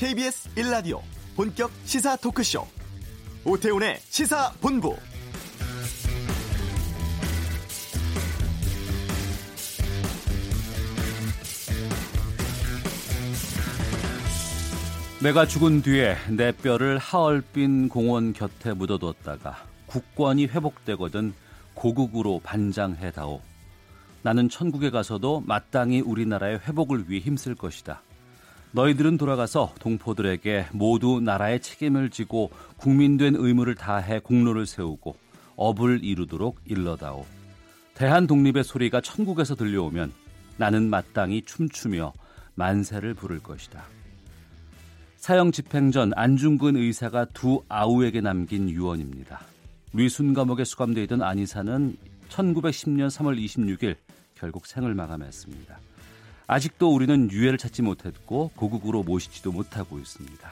KBS 1라디오 본격 시사 토크쇼 오태훈의 시사본부 내가 죽은 뒤에 내 뼈를 하얼빈 공원 곁에 묻어뒀다가 국권이 회복되거든 고국으로 반장해다오. 나는 천국에 가서도 마땅히 우리나라의 회복을 위해 힘쓸 것이다. 너희들은 돌아가서 동포들에게 모두 나라의 책임을 지고 국민된 의무를 다해 공로를 세우고 업을 이루도록 일러다오. 대한 독립의 소리가 천국에서 들려오면 나는 마땅히 춤추며 만세를 부를 것이다. 사형 집행 전 안중근 의사가 두 아우에게 남긴 유언입니다. 위순 감옥에 수감돼 있던 안 의사는 1910년 3월 26일 결국 생을 마감했습니다. 아직도 우리는 유해를 찾지 못했고 고국으로 모시지도 못하고 있습니다.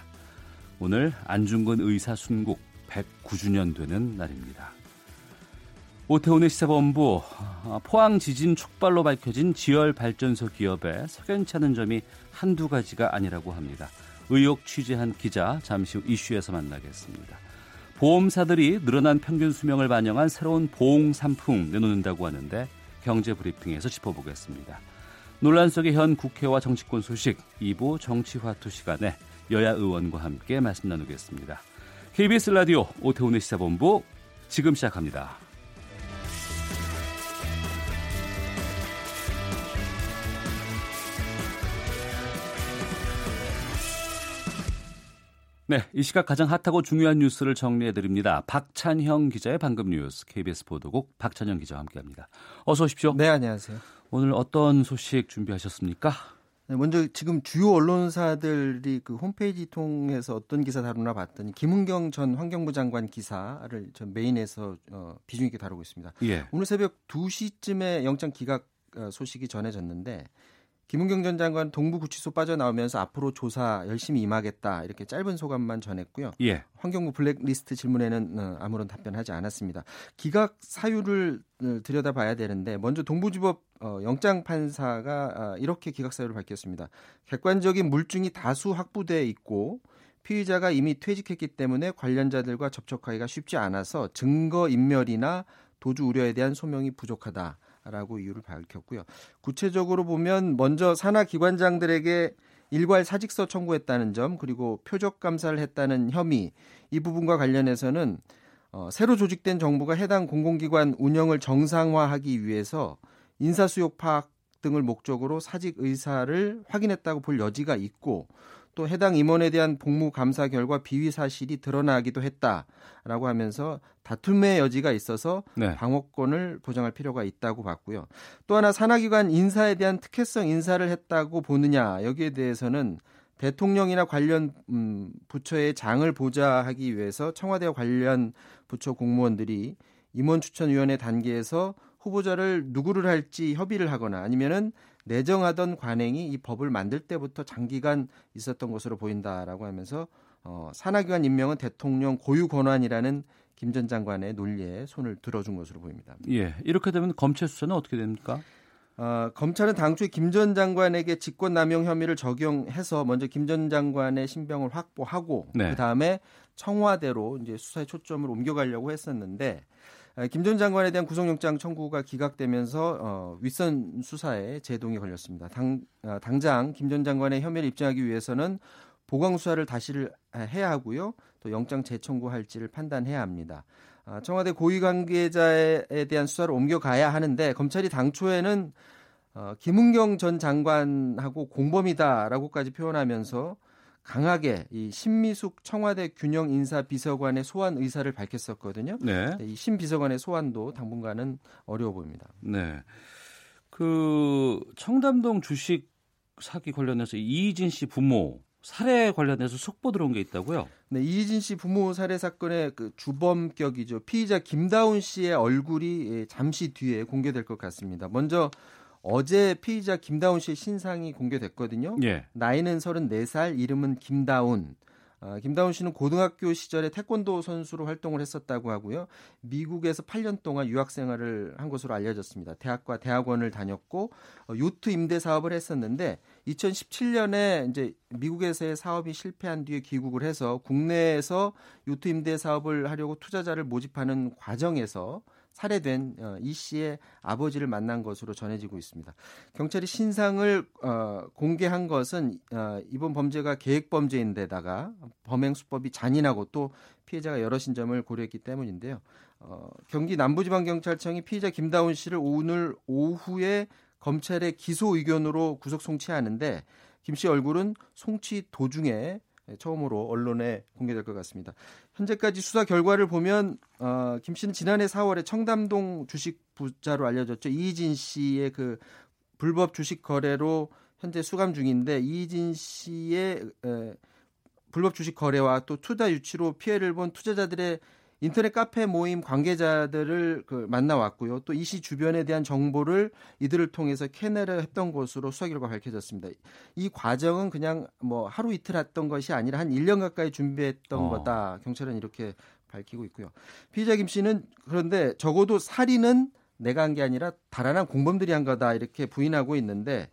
오늘 안중근 의사 순국 109주년 되는 날입니다. 오태훈의 시사본부 포항 지진 촉발로 밝혀진 지열 발전소 기업에 석연치 않은 점이 한두 가지가 아니라고 합니다. 의혹 취재한 기자 잠시 후 이슈에서 만나겠습니다. 보험사들이 늘어난 평균 수명을 반영한 새로운 보험 상품 내놓는다고 하는데 경제 브리핑에서 짚어보겠습니다. 논란 속의 현 국회와 정치권 소식 2부 정치화투 시간에 여야 의원과 함께 말씀 나누겠습니다. KBS 라디오 오태훈의 시사본부 지금 시작합니다. 네, 이 시각 가장 핫하고 중요한 뉴스를 정리해 드립니다. 박찬형 기자의 방금 뉴스 KBS 보도국 박찬형 기자와 함께합니다. 어서 오십시오. 네, 안녕하세요. 오늘 어떤 소식 준비하셨습니까? 네, 먼저 지금 주요 언론사들이 그 홈페이지 통해서 어떤 기사 다루나 봤더니 김은경 전 환경부 장관 기사를 전 메인에서 어, 비중 있게 다루고 있습니다. 예. 오늘 새벽 2시쯤에 영장 기각 어, 소식이 전해졌는데 김은경 전 장관 동부구치소 빠져나오면서 앞으로 조사 열심히 임하겠다 이렇게 짧은 소감만 전했고요. 예. 환경부 블랙리스트 질문에는 어, 아무런 답변하지 않았습니다. 기각 사유를 어, 들여다봐야 되는데 먼저 동부지법 어, 영장 판사가 아, 이렇게 기각 사유를 밝혔습니다. 객관적인 물증이 다수 확보돼 있고 피의자가 이미 퇴직했기 때문에 관련자들과 접촉하기가 쉽지 않아서 증거 인멸이나 도주 우려에 대한 소명이 부족하다. 라고 이유를 밝혔고요. 구체적으로 보면 먼저 산하 기관장들에게 일괄 사직서 청구했다는 점 그리고 표적 감사를 했다는 혐의 이 부분과 관련해서는 어, 새로 조직된 정부가 해당 공공기관 운영을 정상화하기 위해서 인사수욕 파악 등을 목적으로 사직 의사를 확인했다고 볼 여지가 있고 또 해당 임원에 대한 복무 감사 결과 비위 사실이 드러나기도 했다라고 하면서 다툼의 여지가 있어서 네. 방어권을 보장할 필요가 있다고 봤고요. 또 하나 산하기관 인사에 대한 특혜성 인사를 했다고 보느냐 여기에 대해서는 대통령이나 관련 음, 부처의 장을 보좌하기 위해서 청와대와 관련 부처 공무원들이 임원 추천위원회 단계에서 후보자를 누구를 할지 협의를 하거나 아니면은 내정하던 관행이 이 법을 만들 때부터 장기간 있었던 것으로 보인다라고 하면서 어, 산하기관 임명은 대통령 고유 권한이라는 김 전 장관의 논리에 손을 들어준 것으로 보입니다. 예, 이렇게 되면 검찰 수사는 어떻게 됩니까? 어, 검찰은 당초에 김 전 장관에게 직권남용 혐의를 적용해서 먼저 김 전 장관의 신병을 확보하고 네. 그 다음에 청와대로 이제 수사의 초점을 옮겨가려고 했었는데 김 전 장관에 대한 구속영장 청구가 기각되면서 어, 윗선 수사에 제동이 걸렸습니다. 당, 어, 당장 김 전 장관의 혐의를 입증하기 위해서는 보강 수사를 다시를 해야 하고요. 또 영장 재청구할지를 판단해야 합니다. 아, 청와대 고위 관계자에 대한 수사를 옮겨가야 하는데 검찰이 당초에는 어, 김은경 전 장관하고 공범이다라고까지 표현하면서 강하게 이 신미숙 청와대 균형 인사 비서관의 소환 의사를 밝혔었거든요. 네. 이신 비서관의 소환도 당분간은 어려워 보입니다. 네. 그 청담동 주식 사기 관련해서 이희진 씨 부모 살해 관련해서 속보 들어온 게 있다고요? 네, 이희진 씨 부모 살해 사건의 그 주범격이죠. 피의자 김다운 씨의 얼굴이 예, 잠시 뒤에 공개될 것 같습니다. 먼저 어제 피의자 김다운 씨의 신상이 공개됐거든요. 예. 나이는 34살, 이름은 김다운. 어, 김다운 씨는 고등학교 시절에 태권도 선수로 활동을 했었다고 하고요. 미국에서 8년 동안 유학 생활을 한 것으로 알려졌습니다. 대학과 대학원을 다녔고 어, 요트 임대 사업을 했었는데 2017년에 이제 미국에서의 사업이 실패한 뒤에 귀국을 해서 국내에서 요트 임대 사업을 하려고 투자자를 모집하는 과정에서 살해된 어, 이 씨의 아버지를 만난 것으로 전해지고 있습니다. 경찰이 신상을 어, 공개한 것은 어, 이번 범죄가 계획 범죄인데다가 범행 수법이 잔인하고 또 피해자가 여럿인 점을 고려했기 때문인데요. 어, 경기 남부지방경찰청이 피해자 김다운 씨를 오늘 오후에 검찰의 기소 의견으로 구속 송치하는데 김 씨 얼굴은 송치 도중에 네, 처음으로 언론에 공개될 것 같습니다. 현재까지 수사 결과를 보면 어, 김 씨는 지난해 4월에 청담동 주식 부자로 알려졌죠. 이진 씨의 그 불법 주식 거래로 현재 수감 중인데 이진 씨의 에, 불법 주식 거래와 또 투자 유치로 피해를 본 투자자들의 인터넷 카페 모임 관계자들을 그 만나왔고요. 또 이 시 주변에 대한 정보를 이들을 통해서 캐내려 했던 것으로 수사 결과 밝혀졌습니다. 이 과정은 그냥 뭐 하루 이틀 했던 것이 아니라 한 1년 가까이 준비했던 어. 거다. 경찰은 이렇게 밝히고 있고요. 피의자 김 씨는 그런데 적어도 살인은 내가 한 게 아니라 달아난 공범들이 한 거다 이렇게 부인하고 있는데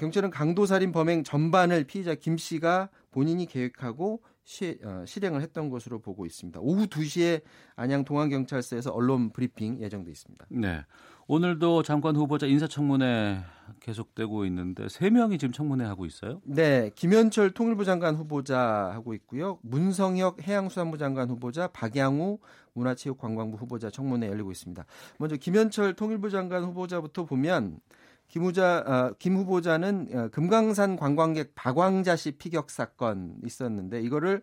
경찰은 강도 살인 범행 전반을 피의자 김 씨가 본인이 계획하고 시, 어, 실행을 했던 것으로 보고 있습니다. 오후 2시에 안양 동안경찰서에서 언론 브리핑 예정돼 있습니다. 네. 오늘도 장관 후보자 인사청문회 계속되고 있는데 세 명이 지금 청문회 하고 있어요? 네, 김현철 통일부 장관 후보자 하고 있고요. 문성혁 해양수산부 장관 후보자, 박양우 문화체육관광부 후보자 청문회 열리고 있습니다. 먼저 김현철 통일부 장관 후보자부터 보면 김 후자 어, 김 후보자는 어, 금강산 관광객 박왕자 씨 피격 사건 있었는데 이거를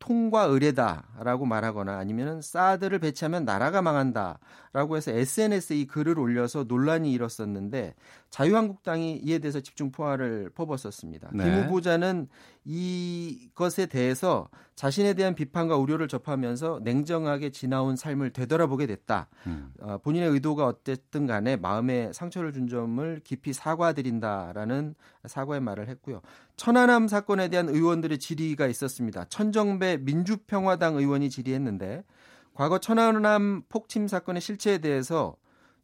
통과 의례다라고 말하거나 아니면은 사드를 배치하면 나라가 망한다라고 해서 SNS에 이 글을 올려서 논란이 일었었는데 자유한국당이 이에 대해서 집중 포화를 퍼붓었습니다. 네. 김 후보자는 이것에 대해서 자신에 대한 비판과 우려를 접하면서 냉정하게 지나온 삶을 되돌아보게 됐다. 음. 어, 본인의 의도가 어쨌든 간에 마음에 상처를 준 점을 깊이 사과드린다라는 사과의 말을 했고요. 천안함 사건에 대한 의원들의 질의가 있었습니다. 천정배 민주평화당 의원이 질의했는데 과거 천안함 폭침 사건의 실체에 대해서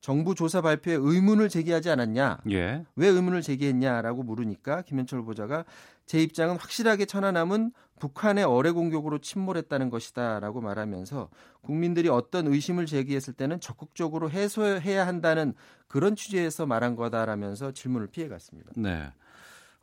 정부 조사 발표에 의문을 제기하지 않았냐? 예. 왜 의문을 제기했냐라고 물으니까 김현철 후보자가 제 입장은 확실하게 천안함은 북한의 어뢰 공격으로 침몰했다는 것이다라고 말하면서 국민들이 어떤 의심을 제기했을 때는 적극적으로 해소해야 한다는 그런 취지에서 말한 거다라면서 질문을 피해갔습니다. 네.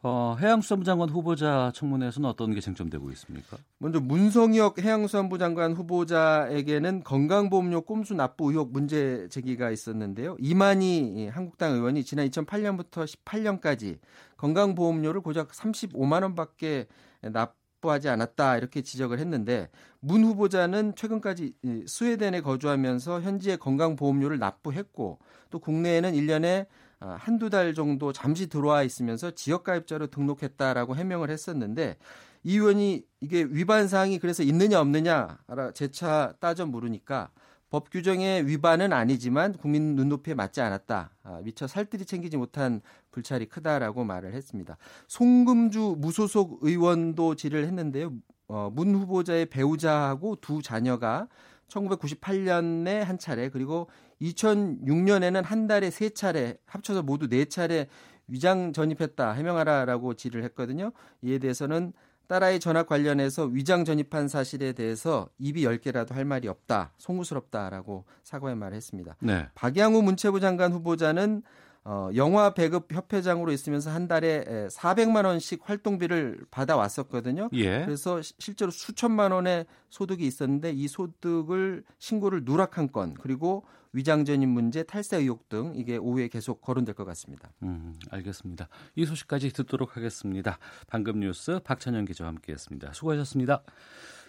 어, 해양수산부 장관 후보자 청문회에서는 어떤 게 쟁점되고 있습니까? 먼저 문성혁 해양수산부 장관 후보자에게는 건강보험료 꼼수 납부 의혹 문제 제기가 있었는데요. 이만희 한국당 의원이 지난 2008년부터 18년까지 건강보험료를 고작 35만 원밖에 납부하지 않았다 이렇게 지적을 했는데 문 후보자는 최근까지 스웨덴에 거주하면서 현지의 건강보험료를 납부했고 또 국내에는 1년에 아, 한두 달 정도 잠시 들어와 있으면서 지역가입자로 등록했다라고 해명을 했었는데 이 의원이 이게 위반 사항이 그래서 있느냐 없느냐 재차 따져 물으니까 법 규정의 위반은 아니지만 국민 눈높이에 맞지 않았다. 아, 미처 살뜰히 챙기지 못한 불찰이 크다라고 말을 했습니다. 송금주 무소속 의원도 질의를 했는데요. 어, 문 후보자의 배우자하고 두 자녀가 1998년에 한 차례 그리고 2006년에는 한 달에 세 차례 합쳐서 모두 네 차례 위장 전입했다 해명하라라고 질의를 했거든요. 이에 대해서는 딸아이 전학 관련해서 위장 전입한 사실에 대해서 입이 열 개라도 할 말이 없다, 송구스럽다라고 사과의 말을 했습니다. 네. 박양우 문체부 장관 후보자는 어, 영화 배급 협회장으로 있으면서 한 달에 400만 원씩 활동비를 받아 왔었거든요. 예. 그래서 실제로 수천만 원의 소득이 있었는데 이 소득을 신고를 누락한 건 그리고 위장전입 문제, 탈세 의혹 등 이게 오후에 계속 거론될 것 같습니다. 음, 알겠습니다. 이 소식까지 듣도록 하겠습니다. 방금 뉴스 박찬영 기자와 함께했습니다. 수고하셨습니다.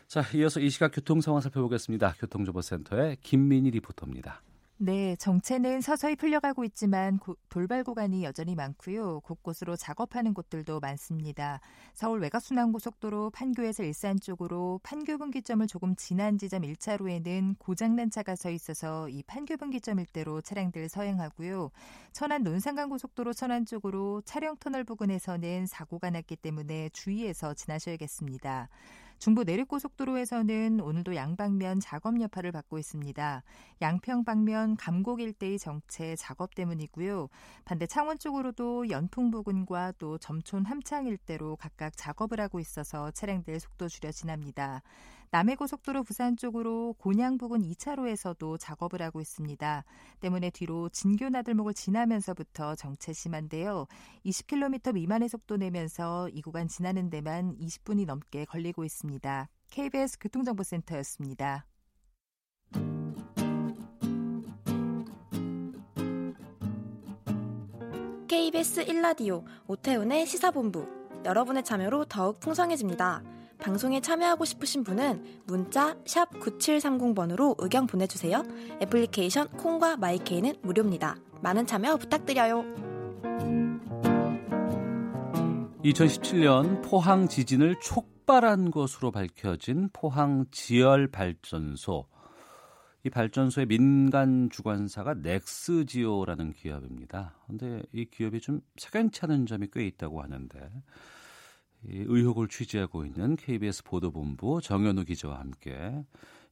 자, 이어서 이 시각 교통 상황 살펴보겠습니다. 교통정보센터의 김민희 리포터입니다. 네, 정체는 서서히 풀려가고 있지만 고, 돌발 구간이 여전히 많고요. 곳곳으로 작업하는 곳들도 많습니다. 서울 외곽순환고속도로 판교에서 일산 쪽으로 판교 분기점을 조금 지난 지점 1차로에는 고장난 차가 서 있어서 이 판교 분기점 일대로 차량들 서행하고요. 천안 논산간고속도로 천안 쪽으로 차량 터널 부근에서는 사고가 났기 때문에 주의해서 지나셔야겠습니다. 중부 내륙고속도로에서는 오늘도 양방면 작업 여파를 받고 있습니다. 양평 방면 감곡 일대의 정체 작업 때문이고요. 반대 창원 쪽으로도 연풍 부근과 또 점촌 함창 일대로 각각 작업을 하고 있어서 차량들 속도 줄여 지납니다. 남해고속도로 부산 쪽으로 곤양 부근 2차로에서도 작업을 하고 있습니다. 때문에 뒤로 진교 나들목을 지나면서부터 정체 심한데요. 20km 미만의 속도 내면서 이 구간 지나는 데만 20분이 넘게 걸리고 있습니다. KBS 교통정보센터였습니다. KBS 1라디오 오태훈의 시사본부 여러분의 참여로 더욱 풍성해집니다. 방송에 참여하고 싶으신 분은 문자 9730번으로 의견 보내주세요. 애플리케이션 콩과 마이케이는 무료입니다. 많은 참여 부탁드려요. 2017년 포항 지진을 촉발한 것으로 밝혀진 포항 지열 발전소. 이 발전소의 민간 주관사가 넥스지오라는 기업입니다. 근데 이 기업이 좀 석연치 않은 점이 꽤 있다고 하는데 의혹을 취재하고 있는 KBS 보도본부 정현우 기자와 함께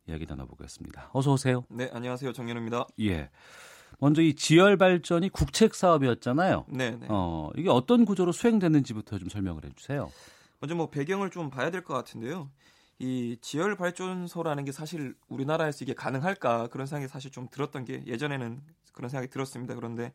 이야기 나눠보겠습니다. 어서 오세요. 네, 안녕하세요. 정현우입니다. 예. 먼저 이 지열 발전이 국책 사업이었잖아요. 네, 네. 어, 이게 어떤 구조로 수행됐는지부터 좀 설명을 해 주세요. 먼저 뭐 배경을 좀 봐야 될 것 같은데요. 이 지열 발전소라는 게 사실 우리나라에서 이게 가능할까 그런 생각이 사실 좀 들었던 게 예전에는 그런 생각이 들었습니다. 그런데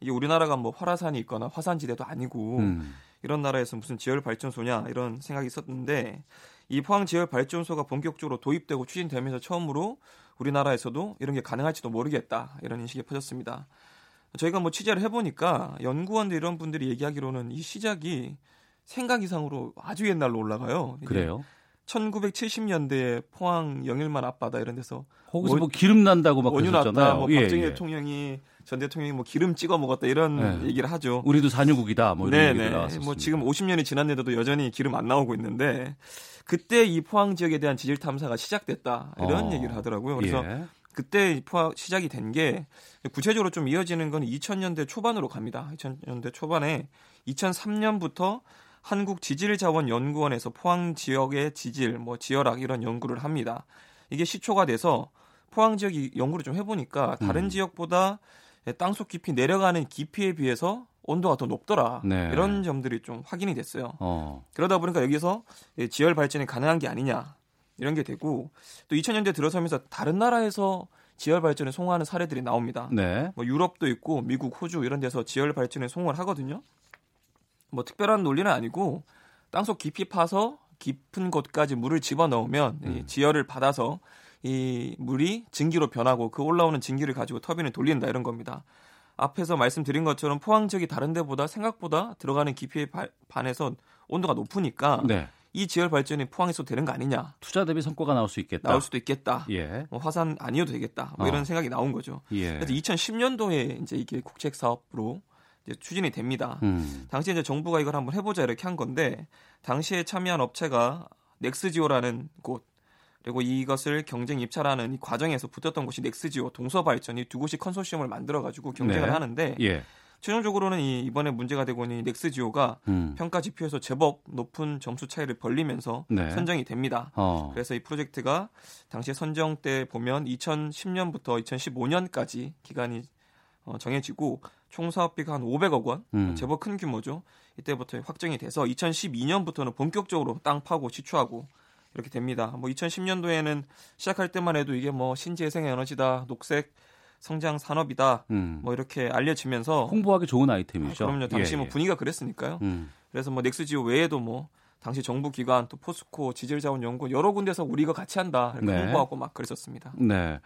이게 우리나라가 뭐 활화산이 있거나 화산지대도 아니고 음. 이런 나라에서 무슨 지열 발전소냐 이런 생각이 있었는데 이 포항 지열 발전소가 본격적으로 도입되고 추진되면서 처음으로 우리나라에서도 이런 게 가능할지도 모르겠다 이런 인식이 퍼졌습니다. 저희가 뭐 취재를 해보니까 연구원들 이런 분들이 얘기하기로는 이 시작이 생각 이상으로 아주 옛날로 올라가요. 그래요? 1970년대에 포항 영일만 앞바다 이런 데서 거기서 뭐, 뭐 기름 난다고 막 원유 났다. 뭐 예, 박정희 예. 대통령이 전 대통령이 뭐 기름 찍어 먹었다 이런 네. 얘기를 하죠. 우리도 산유국이다. 뭐 이런 네, 얘기가 나왔었습니다. 뭐 지금 50년이 지났는데도 여전히 기름 안 나오고 있는데 그때 이 포항 지역에 대한 지질 탐사가 시작됐다 이런 어. 얘기를 하더라고요. 그래서 예. 그때 포항 시작이 된 게 구체적으로 좀 이어지는 건 2000년대 초반으로 갑니다. 2000년대 초반에 2003년부터 한국 지질자원연구원에서 포항 지역의 지질, 뭐 지열학 이런 연구를 합니다. 이게 시초가 돼서 포항 지역이 연구를 좀 해보니까 다른 음. 지역보다 예, 땅속 깊이 내려가는 깊이에 비해서 온도가 더 높더라. 네. 이런 점들이 좀 확인이 됐어요. 어. 그러다 보니까 여기서 예, 지열 발전이 가능한 게 아니냐 이런 게 되고 또 2000년대 들어서면서 다른 나라에서 지열 발전에 성공하는 사례들이 나옵니다. 네. 뭐 유럽도 있고 미국, 호주 이런 데서 지열 발전에 성공을 하거든요. 뭐 특별한 논리는 아니고 땅속 깊이 파서 깊은 곳까지 물을 집어 넣으면 음. 지열을 받아서 이 물이 증기로 변하고 그 올라오는 증기를 가지고 터빈을 돌린다 이런 겁니다. 앞에서 말씀드린 것처럼 포항 지역이 다른 데보다 생각보다 들어가는 깊이에 반해서 온도가 높으니까 네. 이 지열 발전이 포항에서 되는 거 아니냐. 투자 대비 성과가 나올 수 있겠다. 나올 수도 있겠다. 예. 뭐 화산 아니어도 되겠다. 뭐 어. 이런 생각이 나온 거죠. 예. 그래서 2010년도에 이제 이게 국책 사업으로 추진이 됩니다. 음. 당시에 이제 정부가 이걸 한번 해보자 이렇게 한 건데 당시에 참여한 업체가 넥스지오라는 곳 그리고 이것을 경쟁 입찰하는 이 과정에서 붙었던 곳이 넥스지오, 동서발전이 두 곳이 컨소시엄을 만들어 가지고 경쟁을 네. 하는데 예. 최종적으로는 이 이번에 문제가 되고 있는 넥스지오가 음. 평가 지표에서 제법 높은 점수 차이를 벌리면서 네. 선정이 됩니다. 어. 그래서 이 프로젝트가 당시 선정 때 보면 2010년부터 2015년까지 기간이 어, 정해지고 총 사업비가 한 500억 원, 음. 제법 큰 규모죠. 이때부터 확정이 돼서 2012년부터는 본격적으로 땅 파고 시추하고 이렇게 됩니다. 뭐 2010년도에는 시작할 때만 해도 이게 뭐 신재생 에너지다, 녹색 성장 산업이다, 음. 뭐 이렇게 알려지면서 홍보하기 좋은 아이템이죠. 아, 그럼요. 당시 예, 뭐 예. 분위기가 그랬으니까요. 음. 그래서 뭐 넥스지오 외에도 뭐 당시 정부 기관 또 포스코 지질자원연구 여러 군데서 우리가 같이 한다 이렇게 네. 홍보하고 막 그랬었습니다. 네.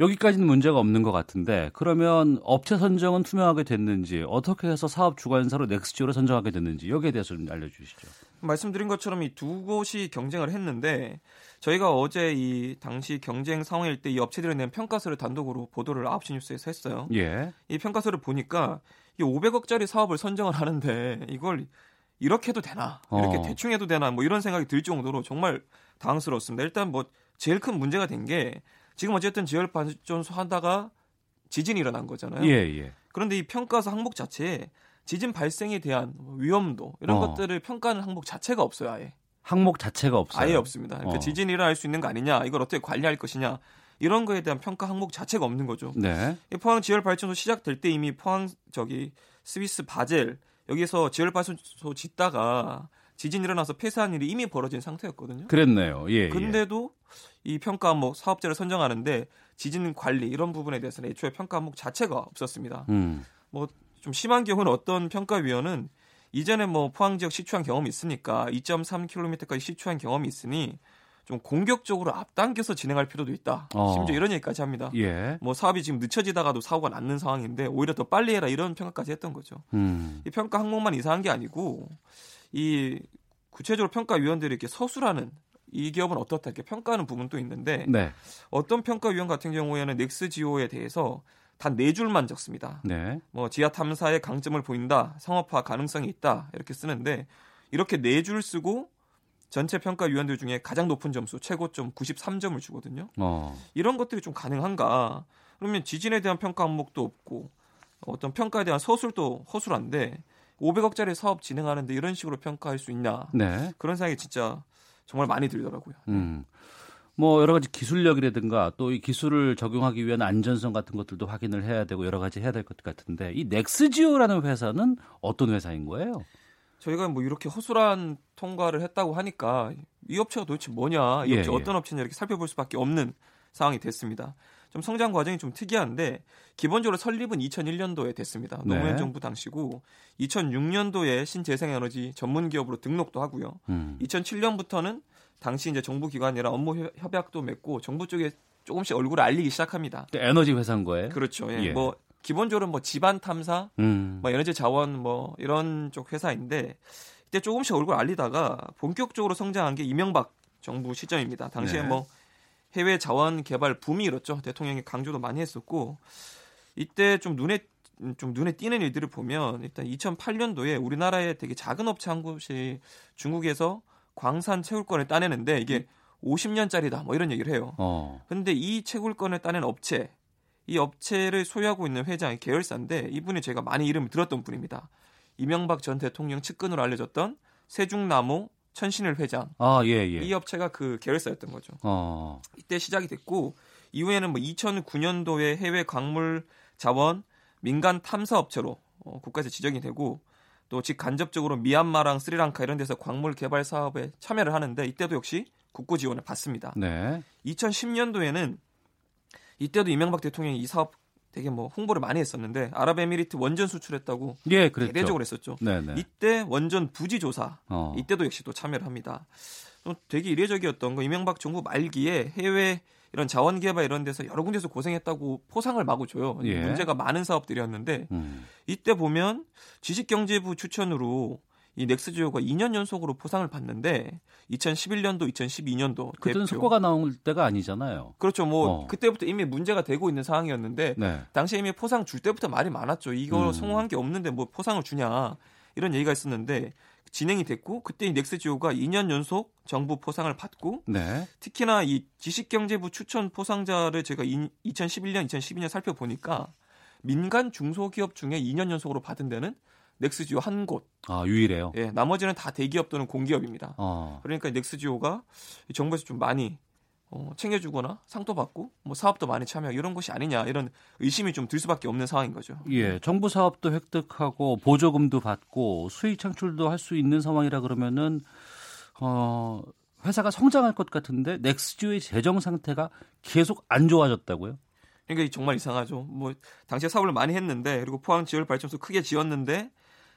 여기까지는 문제가 없는 것 같은데 그러면 업체 선정은 투명하게 됐는지 어떻게 해서 사업 주관사로 넥스지오를 선정하게 됐는지 여기에 대해서 좀 알려주시죠. 말씀드린 것처럼 이 두 곳이 경쟁을 했는데 저희가 어제 이 당시 경쟁 상황일 때 이 업체들에 대한 평가서를 단독으로 보도를 9시 뉴스에서 했어요. 예. 이 평가서를 보니까 이 500억짜리 사업을 선정을 하는데 이걸 이렇게 해도 되나? 이렇게 어. 대충 해도 되나? 뭐 이런 생각이 들 정도로 정말 당황스러웠습니다. 일단 뭐 제일 큰 문제가 된 게 지금 어쨌든 지열 발전소 하다가 지진이 일어난 거잖아요. 예, 예. 그런데 이 평가서 항목 자체에 지진 발생에 대한 위험도 이런 어. 것들을 평가하는 항목 자체가 없어요, 아예. 항목 자체가 없어요. 아예 없습니다. 그러니까 어. 지진이 일어날 수 있는 거 아니냐, 이걸 어떻게 관리할 것이냐 이런 거에 대한 평가 항목 자체가 없는 거죠. 네. 포항 지열 발전소 시작될 때 이미 포항 저기 스위스 바젤 여기서 지열 발전소 짓다가 지진 일어나서 폐쇄한 일이 이미 벌어진 상태였거든요. 그랬네요. 예. 근데도 예. 이 평가 항목 사업자를 선정하는데 지진 관리 이런 부분에 대해서는 애초에 평가 항목 자체가 없었습니다. 음. 뭐좀 심한 경우는 어떤 평가위원은 이전에 뭐 포항 지역 시추한 경험이 있으니까 2.3km까지 시추한 경험이 있으니 좀 공격적으로 앞당겨서 진행할 필요도 있다. 어. 심지어 이런 얘기까지 합니다. 예. 뭐 사업이 지금 늦춰지다가도 사고가 났는 상황인데 오히려 더 빨리 해라 이런 평가까지 했던 거죠. 음. 이 평가 항목만 이상한 게 아니고 이 구체적으로 평가위원들이 이렇게 서술하는 이 기업은 어떻다 이렇게 평가하는 부분도 있는데 네. 어떤 평가위원 같은 경우에는 넥스지오에 대해서 단 네 줄만 적습니다. 네. 뭐 지하 탐사의 강점을 보인다, 상업화 가능성이 있다 이렇게 쓰는데 이렇게 네 줄 쓰고 전체 평가 위원들 중에 가장 높은 점수 최고점 93점을 주거든요. 어. 이런 것들이 좀 가능한가? 그러면 지진에 대한 평가 항목도 없고 어떤 평가에 대한 서술도 허술한데 500억짜리 사업 진행하는데 이런 식으로 평가할 수 있냐? 네. 그런 생각이 진짜 정말 많이 들더라고요. 음. 뭐 여러 가지 기술력이라든가 또 이 기술을 적용하기 위한 안전성 같은 것들도 확인을 해야 되고 여러 가지 해야 될 것 같은데 이 넥스지오라는 회사는 어떤 회사인 거예요? 저희가 뭐 이렇게 허술한 통과를 했다고 하니까 이 업체가 도대체 뭐냐, 이 예, 업체 예, 어떤 업체냐 이렇게 살펴볼 수밖에 없는 상황이 됐습니다. 좀 성장 과정이 좀 특이한데 기본적으로 설립은 2001년도에 됐습니다. 네. 노무현 정부 당시고 2006년도에 신재생에너지 전문 기업으로 등록도 하고요. 음. 2007년부터는 당시 이제 정부 기관이랑 업무 협약도 맺고 정부 쪽에 조금씩 얼굴을 알리기 시작합니다. 에너지 회사인 거예요? 그렇죠. 예. 예. 뭐 기본적으로 뭐 집안 탐사, 음. 뭐 에너지 자원 뭐 이런 쪽 회사인데 이때 조금씩 얼굴 알리다가 본격적으로 성장한 게 이명박 정부 시점입니다. 당시에 네. 뭐 해외 자원 개발 붐이 일었죠. 대통령이 강조도 많이 했었고 이때 좀 눈에 좀 눈에 띄는 일들을 보면 일단 2008년도에 우리나라의 되게 작은 업체 한 곳이 중국에서 광산 채굴권을 따내는데 이게 50년짜리다 뭐 이런 얘기를 해요. 어. 근데 이 채굴권을 따낸 업체 이 업체를 소유하고 있는 회장이 계열사인데 이분이 제가 많이 이름을 들었던 분입니다. 이명박 전 대통령 측근으로 알려졌던 세중나무 천신일 회장. 아, 예, 예. 이 업체가 그 계열사였던 거죠. 어. 이때 시작이 됐고 이후에는 뭐 2009년도에 해외 광물 자원 민간 탐사 업체로 어, 국가에서 지정이 되고 또 직간접적으로 미얀마랑 스리랑카 이런 데서 광물 개발 사업에 참여를 하는데 이때도 역시 국고 지원을 받습니다. 네. 2010년도에는 이때도 이명박 대통령이 이 사업 되게 뭐 홍보를 많이 했었는데 아랍에미리트 원전 수출했다고 예, 그랬죠. 대대적으로 했었죠. 네네. 이때 원전 부지 조사 어. 이때도 역시 또 참여를 합니다. 또 되게 이례적이었던 거 이명박 정부 말기에 해외 이런 자원 개발 이런 데서 여러 군데서 고생했다고 포상을 마구 줘요. 예. 문제가 많은 사업들이었는데 음. 이때 보면 지식경제부 추천으로 이 넥스지오가 2년 연속으로 포상을 받는데 2011년도, 2012년도 그때는 성과가 나올 때가 아니잖아요. 그렇죠. 뭐 어. 그때부터 이미 문제가 되고 있는 상황이었는데 네. 당시에 이미 포상 줄 때부터 말이 많았죠. 이거 음. 성공한 게 없는데 뭐 포상을 주냐 이런 얘기가 있었는데 진행이 됐고 그때 이 넥스지오가 2년 연속 정부 포상을 받고 네. 특히나 이 지식경제부 추천 포상자를 제가 2011년, 2012년 살펴보니까 민간 중소기업 중에 2년 연속으로 받은 데는 넥스지오 한 곳. 아 유일해요. 예, 나머지는 다 대기업 또는 공기업입니다. 어. 그러니까 넥스지오가 정부에서 좀 많이 어, 챙겨주거나 상도 받고 뭐 사업도 많이 참여 이런 것이 아니냐 이런 의심이 좀 들 수밖에 없는 상황인 거죠. 예, 정부 사업도 획득하고 보조금도 받고 수익 창출도 할 수 있는 상황이라 그러면은 어, 회사가 성장할 것 같은데 넥스지오의 재정 상태가 계속 안 좋아졌다고요? 그러니까 정말 이상하죠. 뭐 당시에 사업을 많이 했는데 그리고 포항 지열 발전소 크게 지었는데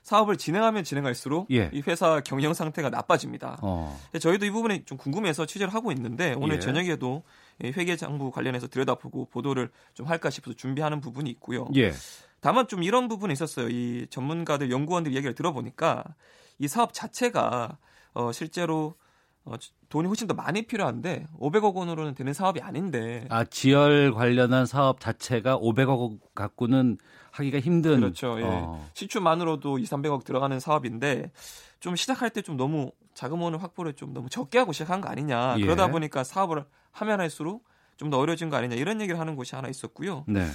사업을 진행하면 진행할수록 예. 이 회사 경영 상태가 나빠집니다. 어. 저희도 이 부분에 좀 궁금해서 취재를 하고 있는데 오늘 예. 저녁에도 회계장부 관련해서 들여다보고 보도를 좀 할까 싶어서 준비하는 부분이 있고요. 예. 다만 좀 이런 부분이 있었어요. 이 전문가들 연구원들 얘기를 들어보니까 이 사업 자체가 어 실제로 어, 돈이 훨씬 더 많이 필요한데 500억 원으로는 되는 사업이 아닌데. 아 지열 관련한 사업 자체가 500억 갖고는 하기가 힘든. 그렇죠. 예. 어. 시추만으로도 2, 300억 들어가는 사업인데 좀 시작할 때 좀 너무 자금원을 확보를 좀 너무 적게 하고 시작한 거 아니냐. 예. 그러다 보니까 사업을 하면 할수록 좀 더 어려진 거 아니냐 이런 얘기를 하는 곳이 하나 있었고요. 네.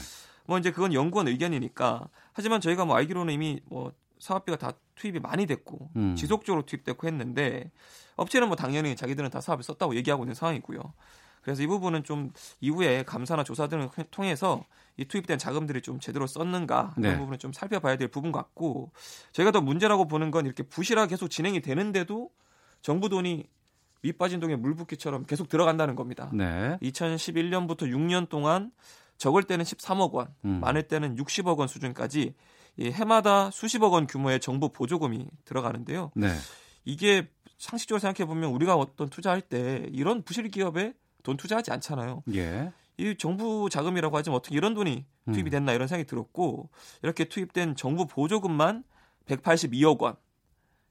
뭐 이제 그건 연구원 의견이니까 하지만 저희가 뭐 알기로는 이미 뭐 사업비가 다 투입이 많이 됐고 음. 지속적으로 투입됐고 했는데 업체는 뭐 당연히 자기들은 다 사업을 썼다고 얘기하고 있는 상황이고요. 그래서 이 부분은 좀 이후에 감사나 조사 등을 통해서 이 투입된 자금들이 좀 제대로 썼는가 네. 그런 부분을 좀 살펴봐야 될 부분 같고 저희가 더 문제라고 보는 건 이렇게 부실하게 계속 진행이 되는데도 정부 돈이 밑 빠진 동에 물붓기처럼 계속 들어간다는 겁니다. 네. 2011년부터 6년 동안 적을 때는 13억 원, 음. 많을 때는 60억 원 수준까지 이 해마다 수십억 원 규모의 정부 보조금이 들어가는데요. 네. 이게 상식적으로 생각해 보면 우리가 어떤 투자할 때 이런 부실 기업에 돈 투자하지 않잖아요. 예. 이 정부 자금이라고 하지만 어떻게 이런 돈이 투입이 음. 됐나 이런 생각이 들었고 이렇게 투입된 정부 보조금만 182억 원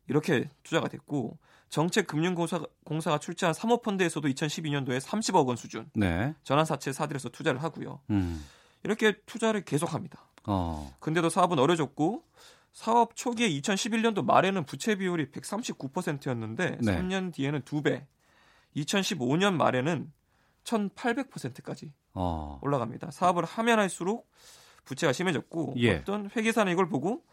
이렇게 투자가 됐고 정책금융공사가 출자한 사모펀드에서도 2012년도에 30억 원 수준 네. 전환사채 사들여서 투자를 하고요. 음. 이렇게 투자를 계속합니다. 어. 근데도 사업은 어려졌고 사업 초기에 2011년도 말에는 부채 비율이 139%였는데 네. 3년 뒤에는 2배. 2015년 말에는 1,800%까지 어. 올라갑니다. 사업을 하면 할수록 부채가 심해졌고 예. 어떤 회계사는 이걸 보고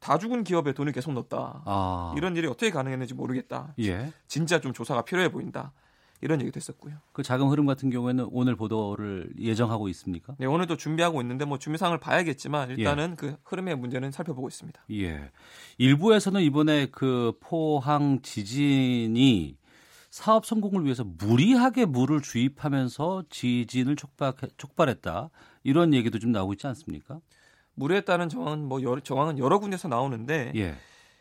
다 죽은 기업에 돈을 계속 넣었다. 아. 이런 일이 어떻게 가능했는지 모르겠다. 예. 진짜 좀 조사가 필요해 보인다. 이런 얘기도 했었고요. 그 자금 흐름 같은 경우에는 오늘 보도를 예정하고 있습니까? 네, 오늘도 준비하고 있는데 뭐 준비상을 봐야겠지만 일단은 예. 그 흐름의 문제는 살펴보고 있습니다. 예. 일부에서는 이번에 그 포항 지진이 사업 성공을 위해서 무리하게 물을 주입하면서 지진을 촉발, 촉발했다. 이런 얘기도 좀 나오고 있지 않습니까? 물에 따른 정황은 뭐 여러, 정황은 여러 군데서 나오는데 예.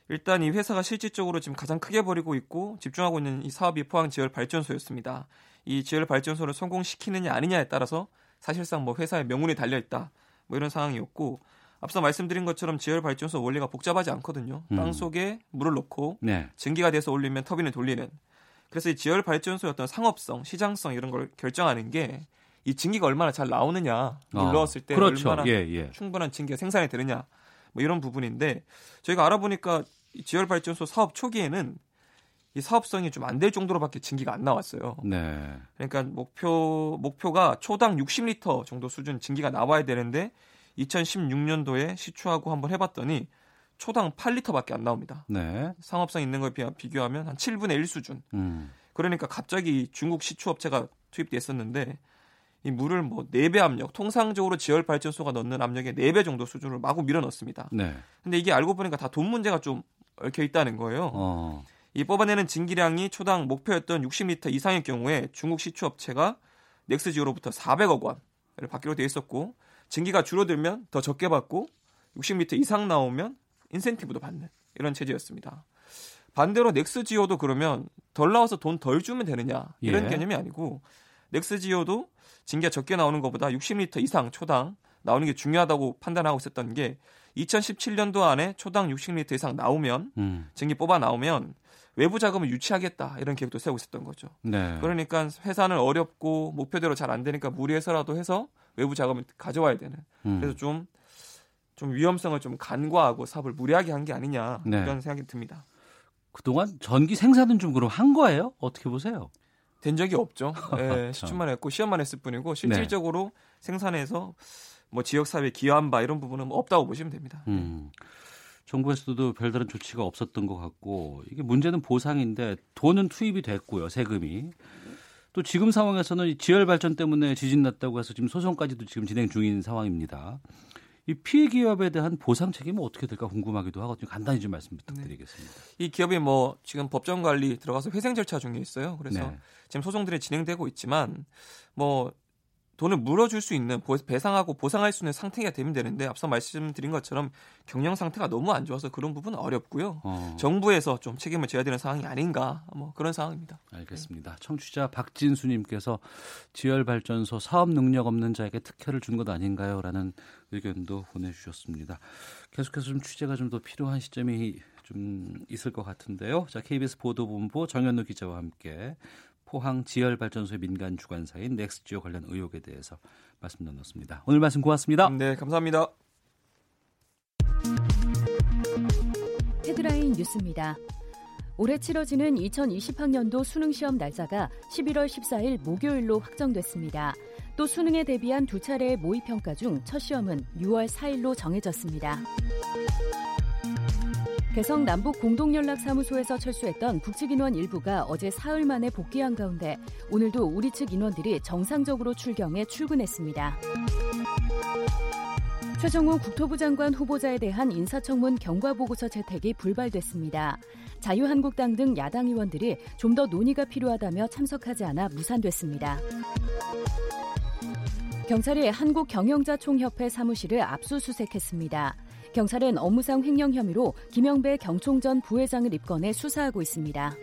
일단 이 회사가 실질적으로 지금 가장 크게 벌이고 있고 집중하고 있는 이 사업이 포항 지열 발전소였습니다. 이 지열 발전소를 성공시키느냐 아니냐에 따라서 사실상 뭐 회사의 명운이 달려 있다. 뭐 이런 상황이었고 앞서 말씀드린 것처럼 지열 발전소 원리가 복잡하지 않거든요. 음. 땅 속에 물을 넣고 네. 증기가 돼서 올리면 터빈을 돌리는. 그래서 이 지열 발전소의 어떤 상업성, 시장성 이런 걸 결정하는 게 이 증기가 얼마나 잘 나오느냐, 물 어. 넣었을 때 그렇죠. 얼마나 예, 예. 충분한 증기가 생산이 되느냐, 뭐 이런 부분인데 저희가 알아보니까 지열 발전소 사업 초기에는 이 사업성이 좀 안 될 정도로밖에 증기가 안 나왔어요. 네. 그러니까 목표 목표가 초당 60리터 정도 수준 증기가 나와야 되는데 2016년도에 시추하고 한번 해봤더니 초당 8리터밖에 안 나옵니다. 네. 상업성 있는 거에 비교하면 한 7분의 1 수준. 음. 그러니까 갑자기 중국 시추 업체가 투입됐었는데 이 물을 뭐 4배 압력, 통상적으로 지열 발전소가 넣는 압력의 4배 정도 수준으로 마구 밀어 넣습니다. 네. 근데 이게 알고 보니까 다 돈 문제가 좀 얽혀 있다는 거예요. 어. 이 뽑아내는 진기량이 초당 목표였던 60리터 이상의 경우에 중국 시추업체가 넥스지오로부터 400억 원을 받기로 돼 있었고 진기가 줄어들면 더 적게 받고 60리터 이상 나오면 인센티브도 받는 이런 체제였습니다. 반대로 넥스지오도 그러면 덜 나와서 돈 덜 주면 되느냐 이런 예. 개념이 아니고 넥스지오도 진기가 적게 나오는 것보다 60리터 이상 초당 나오는 게 중요하다고 판단하고 있었던 게 2017년도 안에 초당 60리터 이상 나오면 음. 증기 뽑아 나오면 외부 자금을 유치하겠다 이런 계획도 세우고 있었던 거죠. 네. 그러니까 회사는 어렵고 목표대로 잘 안 되니까 무리해서라도 해서 외부 자금을 가져와야 되는. 음. 그래서 좀좀 위험성을 좀 간과하고 사업을 무리하게 한 게 아니냐 네. 이런 생각이 듭니다. 그동안 전기 생산은 좀 그럼 한 거예요? 어떻게 보세요? 된 적이 없죠. 예, 시춘만 했고 시험만 했을 뿐이고 실질적으로 네. 생산해서 뭐 지역 사회에 기여한 바 이런 부분은 뭐 없다고 보시면 됩니다. 음. 정부에서도 별다른 조치가 없었던 것 같고 이게 문제는 보상인데 돈은 투입이 됐고요 세금이 또 지금 상황에서는 지열 발전 때문에 지진 났다고 해서 지금 소송까지도 지금 진행 중인 상황입니다. 이 피해 기업에 대한 보상 책임은 어떻게 될까 궁금하기도 하거든요. 간단히 좀 말씀 부탁드리겠습니다. 네. 이 기업이 뭐 지금 법정 관리 들어가서 회생 절차 중에 있어요. 그래서 네. 지금 소송들이 진행되고 있지만 뭐 돈을 물어줄 수 있는 배상하고 보상할 수 있는 상태가 되면 되는데 앞서 말씀드린 것처럼 경영 상태가 너무 안 좋아서 그런 부분은 어렵고요. 어. 정부에서 좀 책임을 져야 되는 상황이 아닌가 뭐 그런 상황입니다. 알겠습니다. 네. 청취자 박진수님께서 지열 발전소 사업 능력 없는 자에게 특혜를 준 것 아닌가요?라는 의견도 보내주셨습니다. 계속해서 좀 취재가 좀 더 필요한 시점이 좀 있을 것 같은데요. 자 KBS 보도본부 정현우 기자와 함께 포항 지열발전소의 민간 주관사인 넥스지오 관련 의혹에 대해서 말씀 나눴습니다. 오늘 말씀 고맙습니다. 네, 감사합니다. 헤드라인 뉴스입니다. 올해 치러지는 2020학년도 수능 시험 날짜가 11월 14일 목요일로 확정됐습니다. 또 수능에 대비한 두 차례의 모의 평가 중 첫 시험은 6월 4일로 정해졌습니다. 개성 남북 공동연락사무소에서 철수했던 북측 인원 일부가 어제 사흘 만에 복귀한 가운데 오늘도 우리 측 인원들이 정상적으로 출경해 출근했습니다. 최정우 국토부 장관 후보자에 대한 인사청문 경과보고서 채택이 불발됐습니다. 자유한국당 등 야당 의원들이 좀 더 논의가 필요하다며 참석하지 않아 무산됐습니다. 경찰이 한국경영자총협회 사무실을 압수수색했습니다. 경찰은 업무상 횡령 혐의로 김영배 경총전 부회장을 입건해 수사하고 있습니다.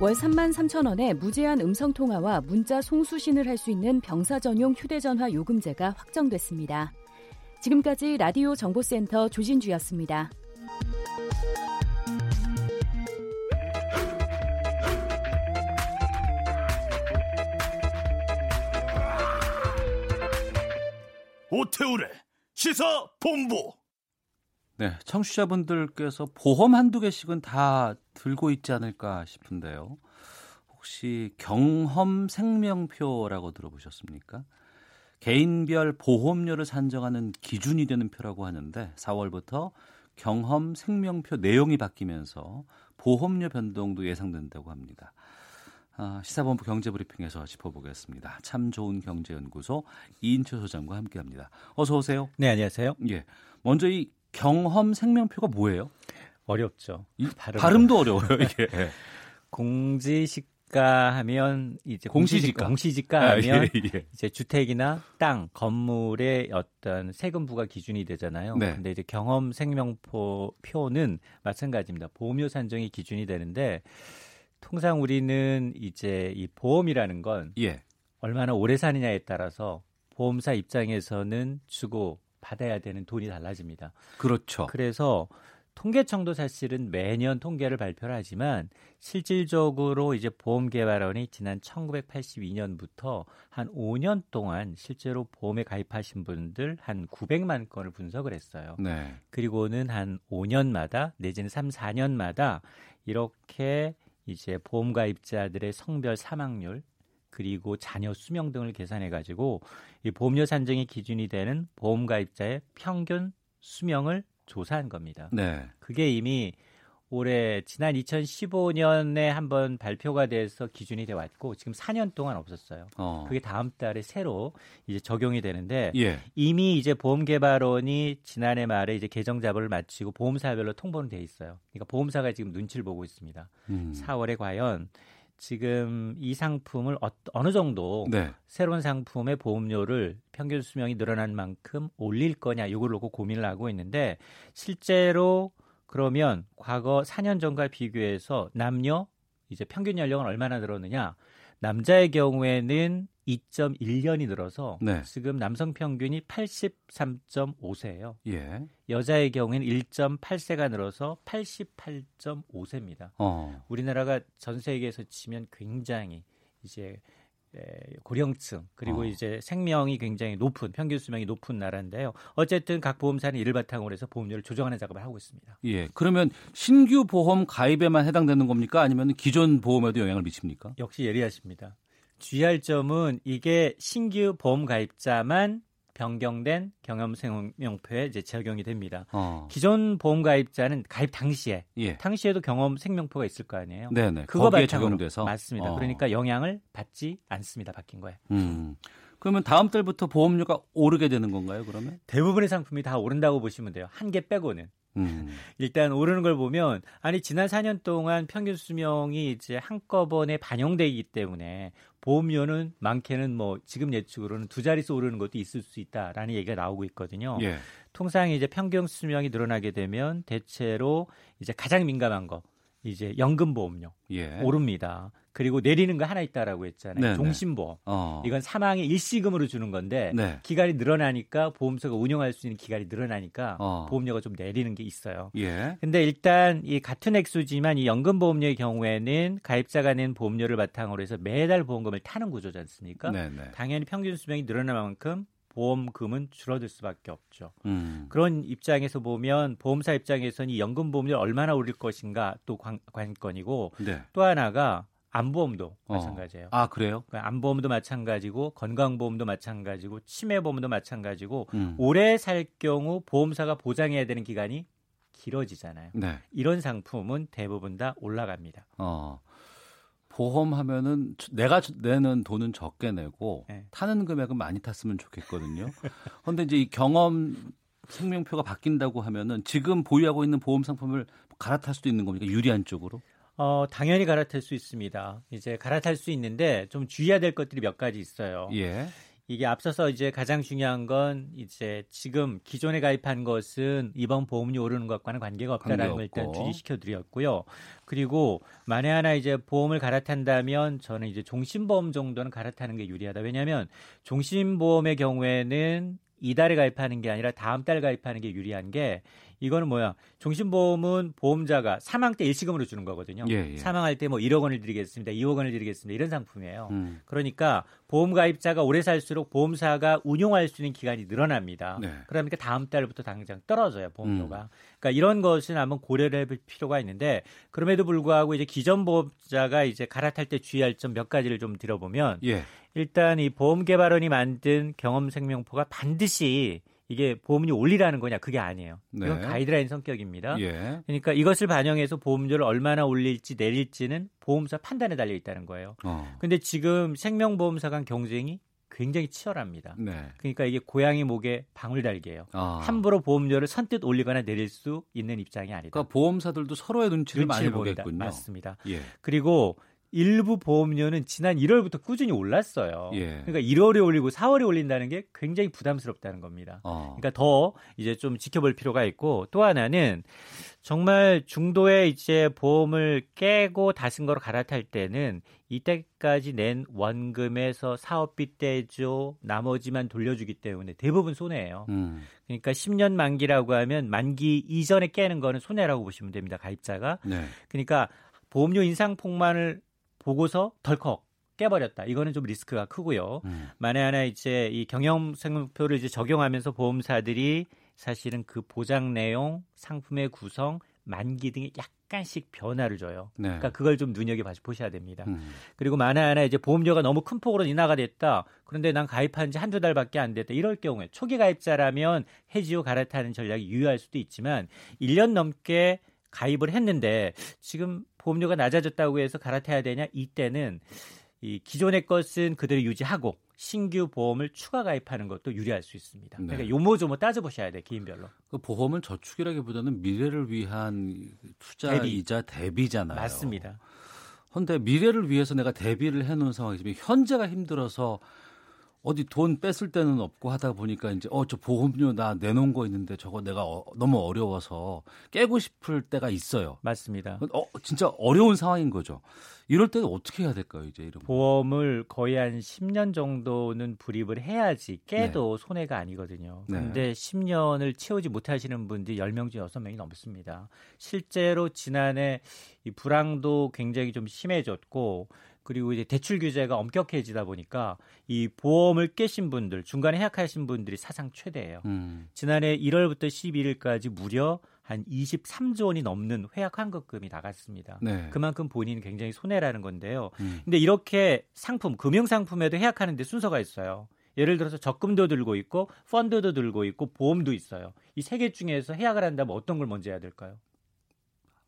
월 3만 3천 원에 무제한 음성 통화와 문자 송수신을 할 수 있는 병사 전용 휴대전화 요금제가 확정됐습니다. 지금까지 라디오 정보센터 조진주였습니다. 오태우래 시사 본부. 네, 청취자분들께서 보험 한두 개씩은 다 들고 있지 않을까 싶은데요. 혹시 경험 생명표라고 들어보셨습니까? 개인별 보험료를 산정하는 기준이 되는 표라고 하는데 4월부터 경험 생명표 내용이 바뀌면서 보험료 변동도 예상된다고 합니다. 아, 시사본부 경제브리핑에서 짚어보겠습니다. 참 좋은 경제연구소 이인철 소장과 함께합니다. 어서 오세요. 네, 안녕하세요. 예, 먼저 이 경험 생명표가 뭐예요? 어렵죠. 발음. 발음도 어려워요 이게. 예. 공지시가 하면 이제 공시지가 공시지가 아, 하면 아, 예, 예. 이제 주택이나 땅, 건물의 어떤 세금부가 기준이 되잖아요. 네. 근데 이제 경험 생명표 표는 마찬가지입니다. 보험료 산정이 기준이 되는데 통상 우리는 이제 이 보험이라는 건 예. 얼마나 오래 사느냐에 따라서 보험사 입장에서는 주고 받아야 되는 돈이 달라집니다. 그렇죠. 그래서 통계청도 사실은 매년 통계를 발표를 하지만 실질적으로 이제 보험개발원이 지난 1982년부터 한 5년 동안 실제로 보험에 가입하신 분들 한 900만 건을 분석을 했어요. 네. 그리고는 한 5년마다 내지는 3, 4년마다 이렇게 이제 보험 가입자들의 성별 사망률 그리고 자녀 수명 등을 계산해 가지고 이 보험료 산정의 기준이 되는 보험 가입자의 평균 수명을 조사한 겁니다. 네. 그게 이미 올해 지난 2015년에 한번 발표가 돼서 기준이 돼 왔고 지금 4년 동안 없었어요. 어. 그게 다음 달에 새로 이제 적용이 되는데 예. 이미 이제 보험개발원이 지난해 말에 이제 개정 자본을 마치고 보험사별로 통보는 돼 있어요. 그러니까 보험사가 지금 눈치를 보고 있습니다. 음. 4월에 과연 지금 이 상품을 어, 느 정도 네. 새로운 상품의 보험료를 평균 수명이 늘어난 만큼 올릴 거냐 이걸 놓고 고민을 하고 있는데 실제로 그러면 과거 4년 전과 비교해서 남녀 이제 평균 연령은 얼마나 늘었느냐? 남자의 경우에는 2.1년이 늘어서 네. 지금 남성 평균이 83.5세예요. 예. 여자의 경우에는 1.8세가 늘어서 88.5세입니다. 어. 우리나라가 전 세계에서 치면 굉장히 이제 고령층 그리고 어. 이제 생명이 굉장히 높은 평균 수명이 높은 나라인데요. 어쨌든 각 보험사는 이를 바탕으로 해서 보험료를 조정하는 작업을 하고 있습니다. 예. 그러면 신규 보험 가입에만 해당되는 겁니까? 아니면 기존 보험에도 영향을 미칩니까? 역시 예리하십니다. 주의할 점은 이게 신규 보험 가입자만 변경된 경험생명표에 이제 적용이 됩니다. 어. 기존 보험 가입자는 가입 당시에 예. 당시에도 경험 생명표가 있을 거 아니에요. 네네. 그거 거기에 적용돼서 맞습니다. 어. 그러니까 영향을 받지 않습니다. 바뀐 거예요. 음. 그러면 다음 달부터 보험료가 오르게 되는 건가요? 그러면 대부분의 상품이 다 오른다고 보시면 돼요. 한 개 빼고는. 음. 일단 오르는 걸 보면 아니 지난 4년 동안 평균 수명이 이제 한꺼번에 반영되기 때문에 보험료는 많게는 뭐 지금 예측으로는 두 자릿수 오르는 것도 있을 수 있다라는 얘기가 나오고 있거든요. 예. 통상 이제 평균 수명이 늘어나게 되면 대체로 이제 가장 민감한 거 이제 연금 보험료 예. 오릅니다. 그리고 내리는 거 하나 있다라고 했잖아요. 네, 네. 종신보험. 어. 이건 사망의 일시금으로 주는 건데 네. 기간이 늘어나니까 보험사가 운영할 수 있는 기간이 늘어나니까 어. 보험료가 좀 내리는 게 있어요. 예. 근데 일단 이 같은 액수지만 이 연금 보험료의 경우에는 가입자가 낸 보험료를 바탕으로 해서 매달 보험금을 타는 구조지 않습니까? 네네. 네. 당연히 평균 수명이 늘어날 만큼 보험금은 줄어들 수밖에 없죠. 음. 그런 입장에서 보면 보험사 입장에서는 이 연금 보험료를 얼마나 올릴 것인가 또 관, 관건이고 네. 또 하나가 안보험도 어. 마찬가지예요. 아 그래요? 그러니까 안보험도 마찬가지고 건강보험도 마찬가지고 치매보험도 마찬가지고 음. 오래 살 경우 보험사가 보장해야 되는 기간이 길어지잖아요. 네. 이런 상품은 대부분 다 올라갑니다. 어. 보험하면은 내가 내는 돈은 적게 내고 네. 타는 금액은 많이 탔으면 좋겠거든요. 그런데 이제 이 경험 생명표가 바뀐다고 하면은 지금 보유하고 있는 보험 상품을 갈아탈 수도 있는 겁니까? 유리한 쪽으로? 어, 당연히 갈아탈 수 있습니다. 이제 갈아탈 수 있는데 좀 주의해야 될 것들이 몇 가지 있어요. 예. 이게 앞서서 이제 가장 중요한 건 이제 지금 기존에 가입한 것은 이번 보험료 오르는 것과는 관계가 없다라는 걸 일단 주의시켜 드렸고요. 그리고 만에 하나 이제 보험을 갈아탄다면 저는 이제 종신보험 정도는 갈아타는 게 유리하다. 왜냐하면 종신보험의 경우에는 이달에 가입하는 게 아니라 다음 달 가입하는 게 유리한 게 이거는 뭐야? 종신보험은 보험자가 사망 때 일시금으로 주는 거거든요. 예, 예. 사망할 때 뭐 1억 원을 드리겠습니다. 2억 원을 드리겠습니다. 이런 상품이에요. 음. 그러니까 보험 가입자가 오래 살수록 보험사가 운용할 수 있는 기간이 늘어납니다. 네. 그러니까 다음 달부터 당장 떨어져요, 보험료가. 음. 그러니까 이런 것은 한번 고려를 해볼 필요가 있는데 그럼에도 불구하고 이제 기존 보험자가 이제 갈아탈 때 주의할 점 몇 가지를 좀 들어보면 예. 일단 이 보험개발원이 만든 경험생명포가 반드시 이게 보험료 올리라는 거냐 그게 아니에요. 네. 이건 가이드라인 성격입니다. 예. 그러니까 이것을 반영해서 보험료를 얼마나 올릴지 내릴지는 보험사 판단에 달려 있다는 거예요. 어. 근데 지금 생명보험사 간 경쟁이 굉장히 치열합니다. 네. 그러니까 이게 고양이 목에 방울 달기예요. 아. 함부로 보험료를 선뜻 올리거나 내릴 수 있는 입장이 아니다. 그러니까 보험사들도 서로의 눈치를, 눈치를 많이 보겠군요. 맞습니다. 예. 그리고 일부 보험료는 지난 1월부터 꾸준히 올랐어요. 예. 그러니까 1월에 올리고 4월에 올린다는 게 굉장히 부담스럽다는 겁니다. 어. 그러니까 더 이제 좀 지켜볼 필요가 있고 또 하나는 정말 중도에 이제 보험을 깨고 다승거로 갈아탈 때는 이때까지 낸 원금에서 사업비 떼죠 나머지만 돌려주기 때문에 대부분 손해예요. 음. 그러니까 10년 만기라고 하면 만기 이전에 깨는 거는 손해라고 보시면 됩니다. 가입자가. 네. 그러니까 보험료 인상 폭만을 보고서 덜컥 깨버렸다. 이거는 좀 리스크가 크고요. 음. 만에 하나 이제 이 경영 생명표를 이제 적용하면서 보험사들이 사실은 그 보장 내용, 상품의 구성, 만기 등에 약간씩 변화를 줘요. 네. 그러니까 그걸 좀 눈여겨 보셔야 됩니다. 음. 그리고 만에 하나 이제 보험료가 너무 큰 폭으로 인하가 됐다. 그런데 난 가입한 지 한두 달밖에 안 됐다. 이럴 경우에 초기 가입자라면 해지후 갈아타는 전략이 유효할 수도 있지만 1년 넘게 가입을 했는데 지금 보험료가 낮아졌다고 해서 갈아타야 되냐? 이때는 이 기존의 것은 그대로 유지하고 신규 보험을 추가 가입하는 것도 유리할 수 있습니다. 네. 그러니까 요모조모 따져보셔야 돼 개인별로. 그 보험은 저축이라기보다는 미래를 위한 투자이자 대비. 잖아요 맞습니다. 그런데 미래를 위해서 내가 대비를 해놓은 상황이지만 현재가 힘들어서 어디 돈 뺐을 때는 없고 하다 보니까 이제 어 저 보험료 나 내놓은 거 있는데 저거 내가 어, 너무 어려워서 깨고 싶을 때가 있어요. 맞습니다. 어 진짜 어려운 상황인 거죠. 이럴 때는 어떻게 해야 될까요, 이제 이런 보험을 거의 한 10년 정도는 불입을 해야지 깨도 네. 손해가 아니거든요. 네. 근데 10년을 채우지 못하시는 분들이 10명 중 6명이 넘습니다. 실제로 지난해 이 불황도 굉장히 좀 심해졌고 그리고 이제 대출 규제가 엄격해지다 보니까 이 보험을 깨신 분들, 중간에 해약하신 분들이 사상 최대예요. 음. 지난해 1월부터 11일까지 무려 한 23조 원이 넘는 회약 환급금이 나갔습니다. 네. 그만큼 본인이 굉장히 손해라는 건데요. 음. 근데 이렇게 상품, 금융 상품에도 해약하는 데 순서가 있어요. 예를 들어서 적금도 들고 있고 펀드도 들고 있고 보험도 있어요. 이 세 개 중에서 해약을 한다면 어떤 걸 먼저 해야 될까요?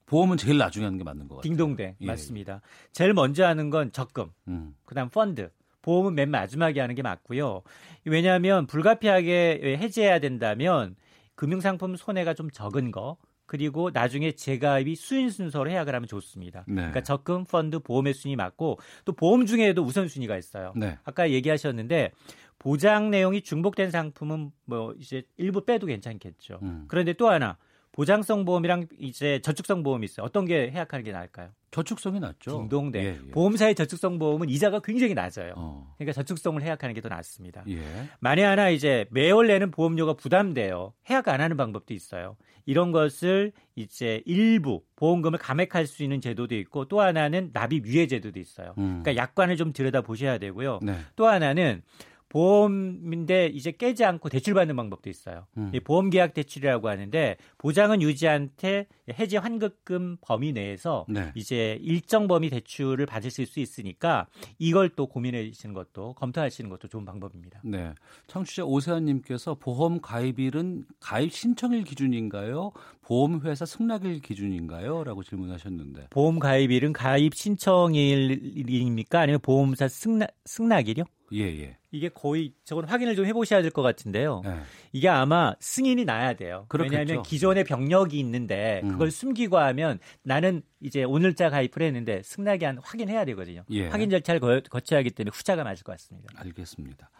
보험은 제일 나중에 하는 게 맞는 것 같아요. 딩동댕 예. 맞습니다. 제일 먼저 하는 건 적금, 음. 그다음 펀드. 보험은 맨 마지막에 하는 게 맞고요. 왜냐하면 불가피하게 해지해야 된다면 금융상품 손해가 좀 적은 거 그리고 나중에 재가입이 수인 순서로 해약을 하면 좋습니다. 네. 그러니까 적금, 펀드, 보험의 순위 맞고 또 보험 중에도 우선 순위가 있어요. 네. 아까 얘기하셨는데 보장 내용이 중복된 상품은 뭐 이제 일부 빼도 괜찮겠죠. 음. 그런데 또 하나 보장성 보험이랑 이제 저축성 보험이 있어요. 어떤 게 해약하는 게 나을까요? 저축성이 낫죠. 딩동대. 예, 예. 보험사의 저축성 보험은 이자가 굉장히 낮아요. 어. 그러니까 저축성을 해약하는 게 더 낫습니다. 예. 만에 하나 이제 매월 내는 보험료가 부담돼요. 해약 안 하는 방법도 있어요. 이런 것을 이제 일부 보험금을 감액할 수 있는 제도도 있고 또 하나는 납입 유예 제도도 있어요. 음. 그러니까 약관을 좀 들여다 보셔야 되고요. 네. 또 하나는 보험인데 이제 깨지 않고 대출받는 방법도 있어요. 음. 보험 계약 대출이라고 하는데 보장은 유지한테 해지 환급금 범위 내에서 네. 이제 일정 범위 대출을 받으실 수 있으니까 이걸 또 고민하시는 것도 검토하시는 것도 좋은 방법입니다. 네. 청취자 오세환 님께서 보험 가입일은 가입 신청일 기준인가요? 보험 회사 승낙일 기준인가요? 라고 질문하셨는데. 보험 가입일은 가입 신청일입니까? 아니면 보험사 승낙, 승낙일이요? 예, 예. 이게 거의 저건 확인을 좀 해보셔야 될 것 같은데요. 네. 이게 아마 승인이 나야 돼요. 그렇겠죠. 왜냐하면 기존의 병력이 있는데 음. 그걸 숨기고 하면 나는 이제 오늘자 가입을 했는데 승낙이 한 확인해야 되거든요. 예. 확인 절차를 거, 거쳐야 하기 때문에 후자가 맞을 것 같습니다. 알겠습니다.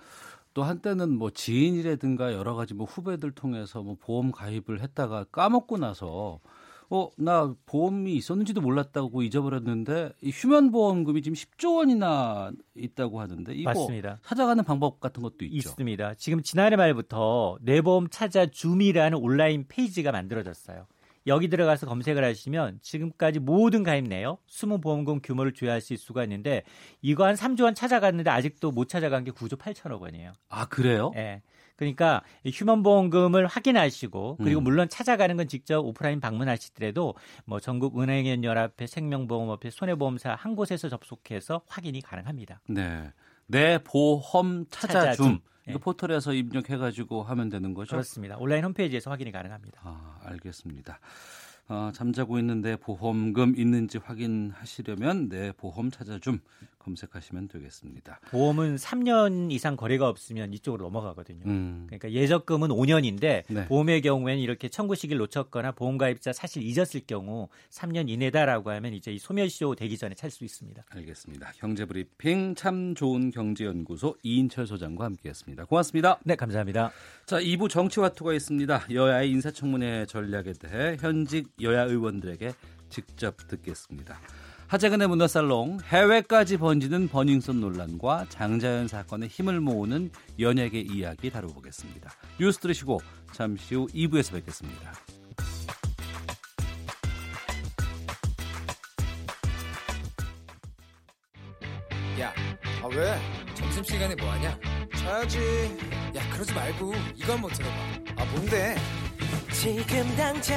또 한때는 뭐 지인이라든가 여러 가지 뭐 후배들 통해서 뭐 보험 가입을 했다가 까먹고 나서 어, 나 보험이 있었는지도 몰랐다고 잊어버렸는데 이 휴면 보험금이 지금 10조 원이나 있다고 하는데 이거 맞습니다. 찾아가는 방법 같은 것도 있죠. 있습니다. 지금 지난해 말부터 내 보험 찾아 줌이라는 온라인 페이지가 만들어졌어요. 여기 들어가서 검색을 하시면 지금까지 모든 가입 내역, 숨은 보험금 규모를 조회하실 수가 있는데 이거 한 3조 원 찾아갔는데 아직도 못 찾아간 게 9조 8천억 원이에요. 아, 그래요? 네. 그러니까 휴먼 보험금을 확인하시고 그리고 음. 물론 찾아가는 건 직접 오프라인 방문하시더라도 뭐 전국 은행연 연합회 생명보험업회 손해보험사 한 곳에서 접속해서 확인이 가능합니다. 네. 내 보험 찾아줌. 찾아줌. 네. 포털에서 입력해가지고 하면 되는 거죠? 그렇습니다. 온라인 홈페이지에서 확인이 가능합니다. 아, 알겠습니다. 어, 잠자고 있는데 보험금 있는지 확인하시려면 내 보험 찾아줌 검색하시면 되겠습니다. 보험은 3년 이상 거래가 없으면 이쪽으로 넘어가거든요. 음. 그러니까 예적금은 5년인데 네. 보험의 경우에는 이렇게 청구 시기를 놓쳤거나 보험 가입자 사실 잊었을 경우 3년 이내다라고 하면 이제 이 소멸시효 되기 전에 찰 수 있습니다. 알겠습니다. 경제브리핑 참 좋은 경제연구소 이인철 소장과 함께했습니다. 고맙습니다. 네, 감사합니다. 자, 2부 정치와투가 있습니다. 여야의 인사청문회 전략에 대해 현직 여야 의원들에게 직접 듣겠습니다. 하재근의 문화살롱 해외까지 번지는 버닝썬 논란과 장자연 사건의 힘을 모으는 연예계 이야기 다뤄보겠습니다. 뉴스 들으시고 잠시 후 2부에서 뵙겠습니다. 야, 아 왜? 점심시간에 뭐하냐? 자야지. 야, 그러지 말고 이거 한번 들어봐. 아, 뭔데? 지금 당장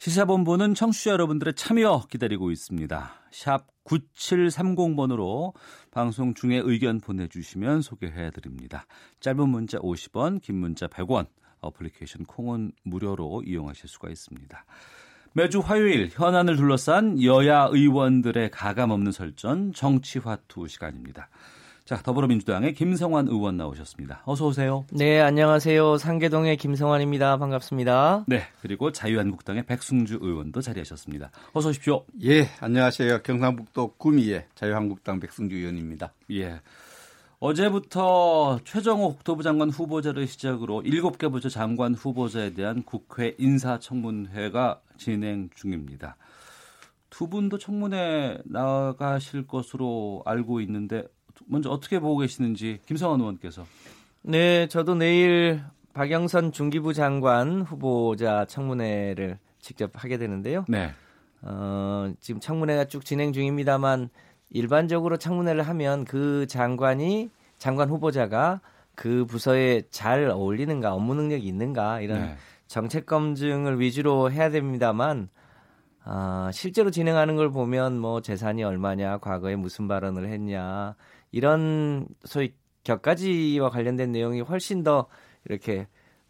시사본부는 청취자 여러분들의 참여 기다리고 있습니다 샵 9730번으로 방송 중에 의견 보내주시면 소개해드립니다. 짧은 문자 50원, 긴 문자 100원, 어플리케이션 콩은 무료로 이용하실 수가 있습니다. 매주 화요일 현안을 둘러싼 여야 의원들의 가감없는 설전 정치화투 시간입니다. 자, 더불어민주당의 김성환 의원 나오셨습니다. 어서 오세요. 네, 안녕하세요. 상계동의 김성환입니다. 반갑습니다. 네, 그리고 자유한국당의 백승주 의원도 자리하셨습니다. 어서 오십시오. 예, 안녕하세요. 경상북도 구미의 자유한국당 백승주 의원입니다. 예. 어제부터 최정호 국토부 장관 후보자를 시작으로 7개 부처 장관 후보자에 대한 국회 인사청문회가 진행 중입니다. 두 분도 청문회 나가실 것으로 알고 있는데 먼저 어떻게 보고 계시는지 김성환 의원께서. 네, 저도 내일 박영선 중기부 장관 후보자 청문회를 직접 하게 되는데요. 네. 어, 지금 청문회가 쭉 진행 중입니다만 일반적으로 청문회를 하면 그 장관이 장관 후보자가 그 부서에 잘 어울리는가, 업무 능력이 있는가 이런 네. 정책 검증을 위주로 해야 됩니다만 아, 실제로 진행하는 걸 보면 뭐 재산이 얼마냐, 과거에 무슨 발언을 했냐, 이런 소위 격가지와 관련된 내용이 훨씬 더 이렇게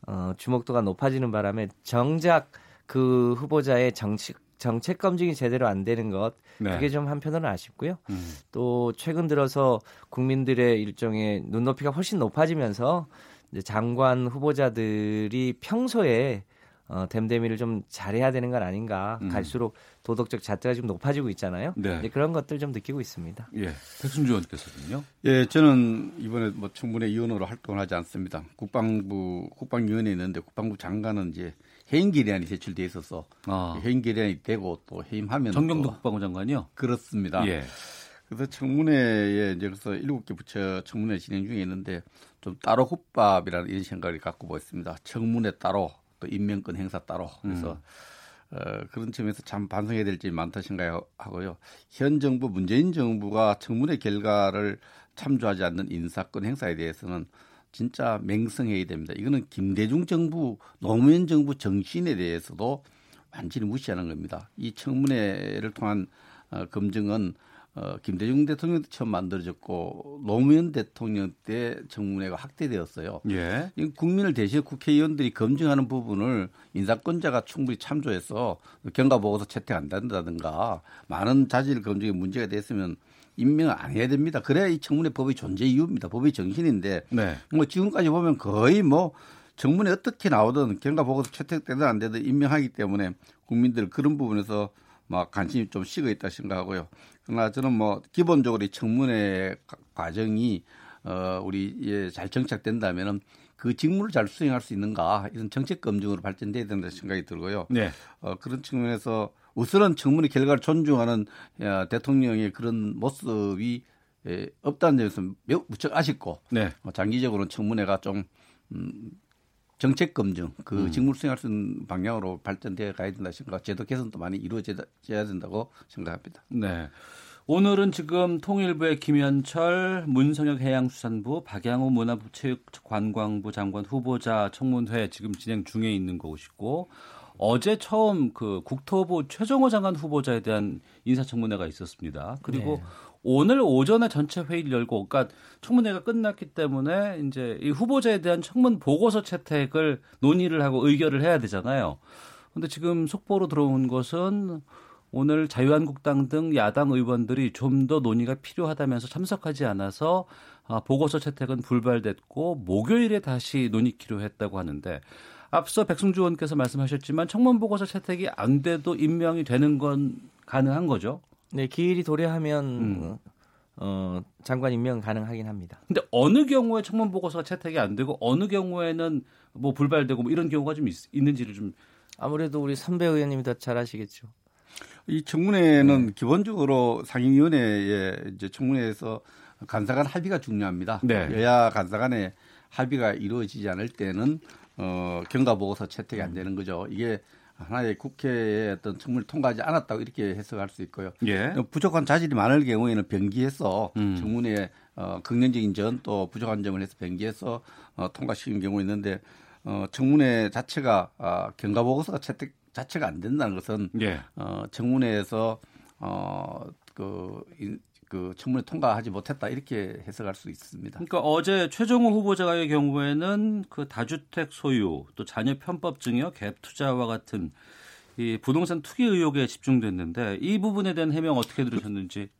어, 주목도가 높아지는 바람에 정작 그 후보자의 정치 정책 검증이 제대로 안 되는 것 네. 그게 좀 한편으로는 아쉽고요. 음. 또 최근 들어서 국민들의 일종의 눈높이가 훨씬 높아지면서 이제 장관 후보자들이 평소에 어, 댐댐이를 좀 잘해야 되는 건 아닌가. 음. 갈수록 도덕적 잣대가 지금 높아지고 있잖아요. 네. 그런 것들 좀 느끼고 있습니다. 예. 백순주 의원께서는요? 예, 저는 이번에 뭐 청문회 위원으로 활동을 하지 않습니다. 국방부 국방위원회 있는데 국방부 장관은 이제 해임 결의안이 제출돼 있어서 아. 해임 결의안이 되고 또 해임하면 정경도 국방부 장관이요? 그렇습니다. 예. 그래서 청문회에 이제 그래서 일곱 개 부처 청문회 진행 중에 있는데 좀 따로 국밥이라는 이런 생각을 갖고 보고 있습니다. 청문회 따로 또 임명권 행사 따로 그래서 음. 어, 그런 점에서 참 반성해야 될 점이 많다 생각하고요. 현 정부 문재인 정부가 청문회 결과를 참조하지 않는 인사권 행사에 대해서는 진짜 맹성해야 됩니다. 이거는 김대중 정부, 노무현 정부 정신에 대해서도 완전히 무시하는 겁니다. 이 청문회를 통한 어, 검증은 어, 김대중 대통령 때 처음 만들어졌고 노무현 대통령 때 청문회가 확대되었어요. 예. 국민을 대신 국회의원들이 검증하는 부분을 인사권자가 충분히 참조해서 경과 보고서 채택 안 된다든가 많은 자질 검증에 문제가 됐으면 임명을 안 해야 됩니다. 그래야 이 청문회 법의 존재 이유입니다. 법의 정신인데 네. 뭐 지금까지 보면 거의 뭐 청문회 어떻게 나오든 경과 보고서 채택되든 안 되든 임명하기 때문에 국민들 그런 부분에서 막 관심이 좀 식어 있다 생각하고요. 그러나 저는 뭐 기본적으로 이 청문회 과정이 어 우리 예, 잘 정착된다면은 그 직무를 잘 수행할 수 있는가 이런 정책 검증으로 발전돼야 된다 생각이 들고요. 네. 어 그런 측면에서 우선은 청문회 결과를 존중하는 야, 대통령의 그런 모습이 예, 없다는 점에서 매우 무척 아쉽고 네. 어, 장기적으로는 청문회가 좀 음, 정책 검증, 그 음. 직무를 수행할 수 있는 방향으로 발전되어 가야 된다 생각, 제도 개선도 많이 이루어져야 된다고 생각합니다. 네. 오늘은 지금 통일부의 김현철, 문성혁 해양수산부, 박양호 문화부체육관광부 장관 후보자 청문회 지금 진행 중에 있는 것이고 어제 처음 그 국토부 최종호 장관 후보자에 대한 인사청문회가 있었습니다. 그리고 네. 오늘 오전에 전체 회의를 열고, 그러니까 청문회가 끝났기 때문에 이제 이 후보자에 대한 청문 보고서 채택을 논의를 하고 의결을 해야 되잖아요. 근데 지금 속보로 들어온 것은 오늘 자유한국당 등 야당 의원들이 좀 더 논의가 필요하다면서 참석하지 않아서 아, 보고서 채택은 불발됐고 목요일에 다시 논의키로 했다고 하는데 앞서 백승주 의원께서 말씀하셨지만 청문 보고서 채택이 안 돼도 임명이 되는 건 가능한 거죠? 네, 기일이 도래하면 음. 어, 장관 임명 가능하긴 합니다. 근데 어느 경우에 청문 보고서가 채택이 안 되고 어느 경우에는 뭐 불발되고 뭐 이런 경우가 좀 있, 있는지를 좀 아무래도 우리 선배 의원님이 더 잘 아시겠죠. 이 청문회는 네. 기본적으로 상임위원회에 이제 청문회에서 간사간 합의가 중요합니다. 네. 여야 간사간의 합의가 이루어지지 않을 때는 어, 경과 보고서 채택이 안 되는 거죠. 이게 하나의 국회의 어떤 청문을 통과하지 않았다고 이렇게 해석할 수 있고요. 예. 부족한 자질이 많을 경우에는 변기해서 음. 청문회 어, 긍정적인 점 또 부족한 점을 해서 변기해서 어, 통과시키는 경우 있는데 어, 청문회 자체가 어, 경과 보고서가 채택 자체가 안 된다는 것은 예. 어, 청문회에서 어, 그, 그 청문회 통과하지 못했다 이렇게 해석할 수 있습니다. 그러니까 어제 최종호 후보자의 경우에는 그 다주택 소유 또 자녀 편법 증여 갭 투자와 같은 이 부동산 투기 의혹에 집중됐는데 이 부분에 대한 해명 어떻게 들으셨는지?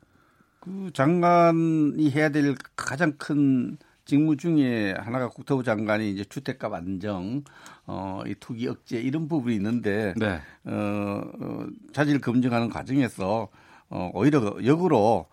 그 장관이 해야 될 가장 큰 직무 중에 하나가 국토부 장관이 이제 주택값 안정, 어, 이 투기 억제 이런 부분이 있는데, 네. 어, 어, 자질 검증하는 과정에서 어, 오히려 역으로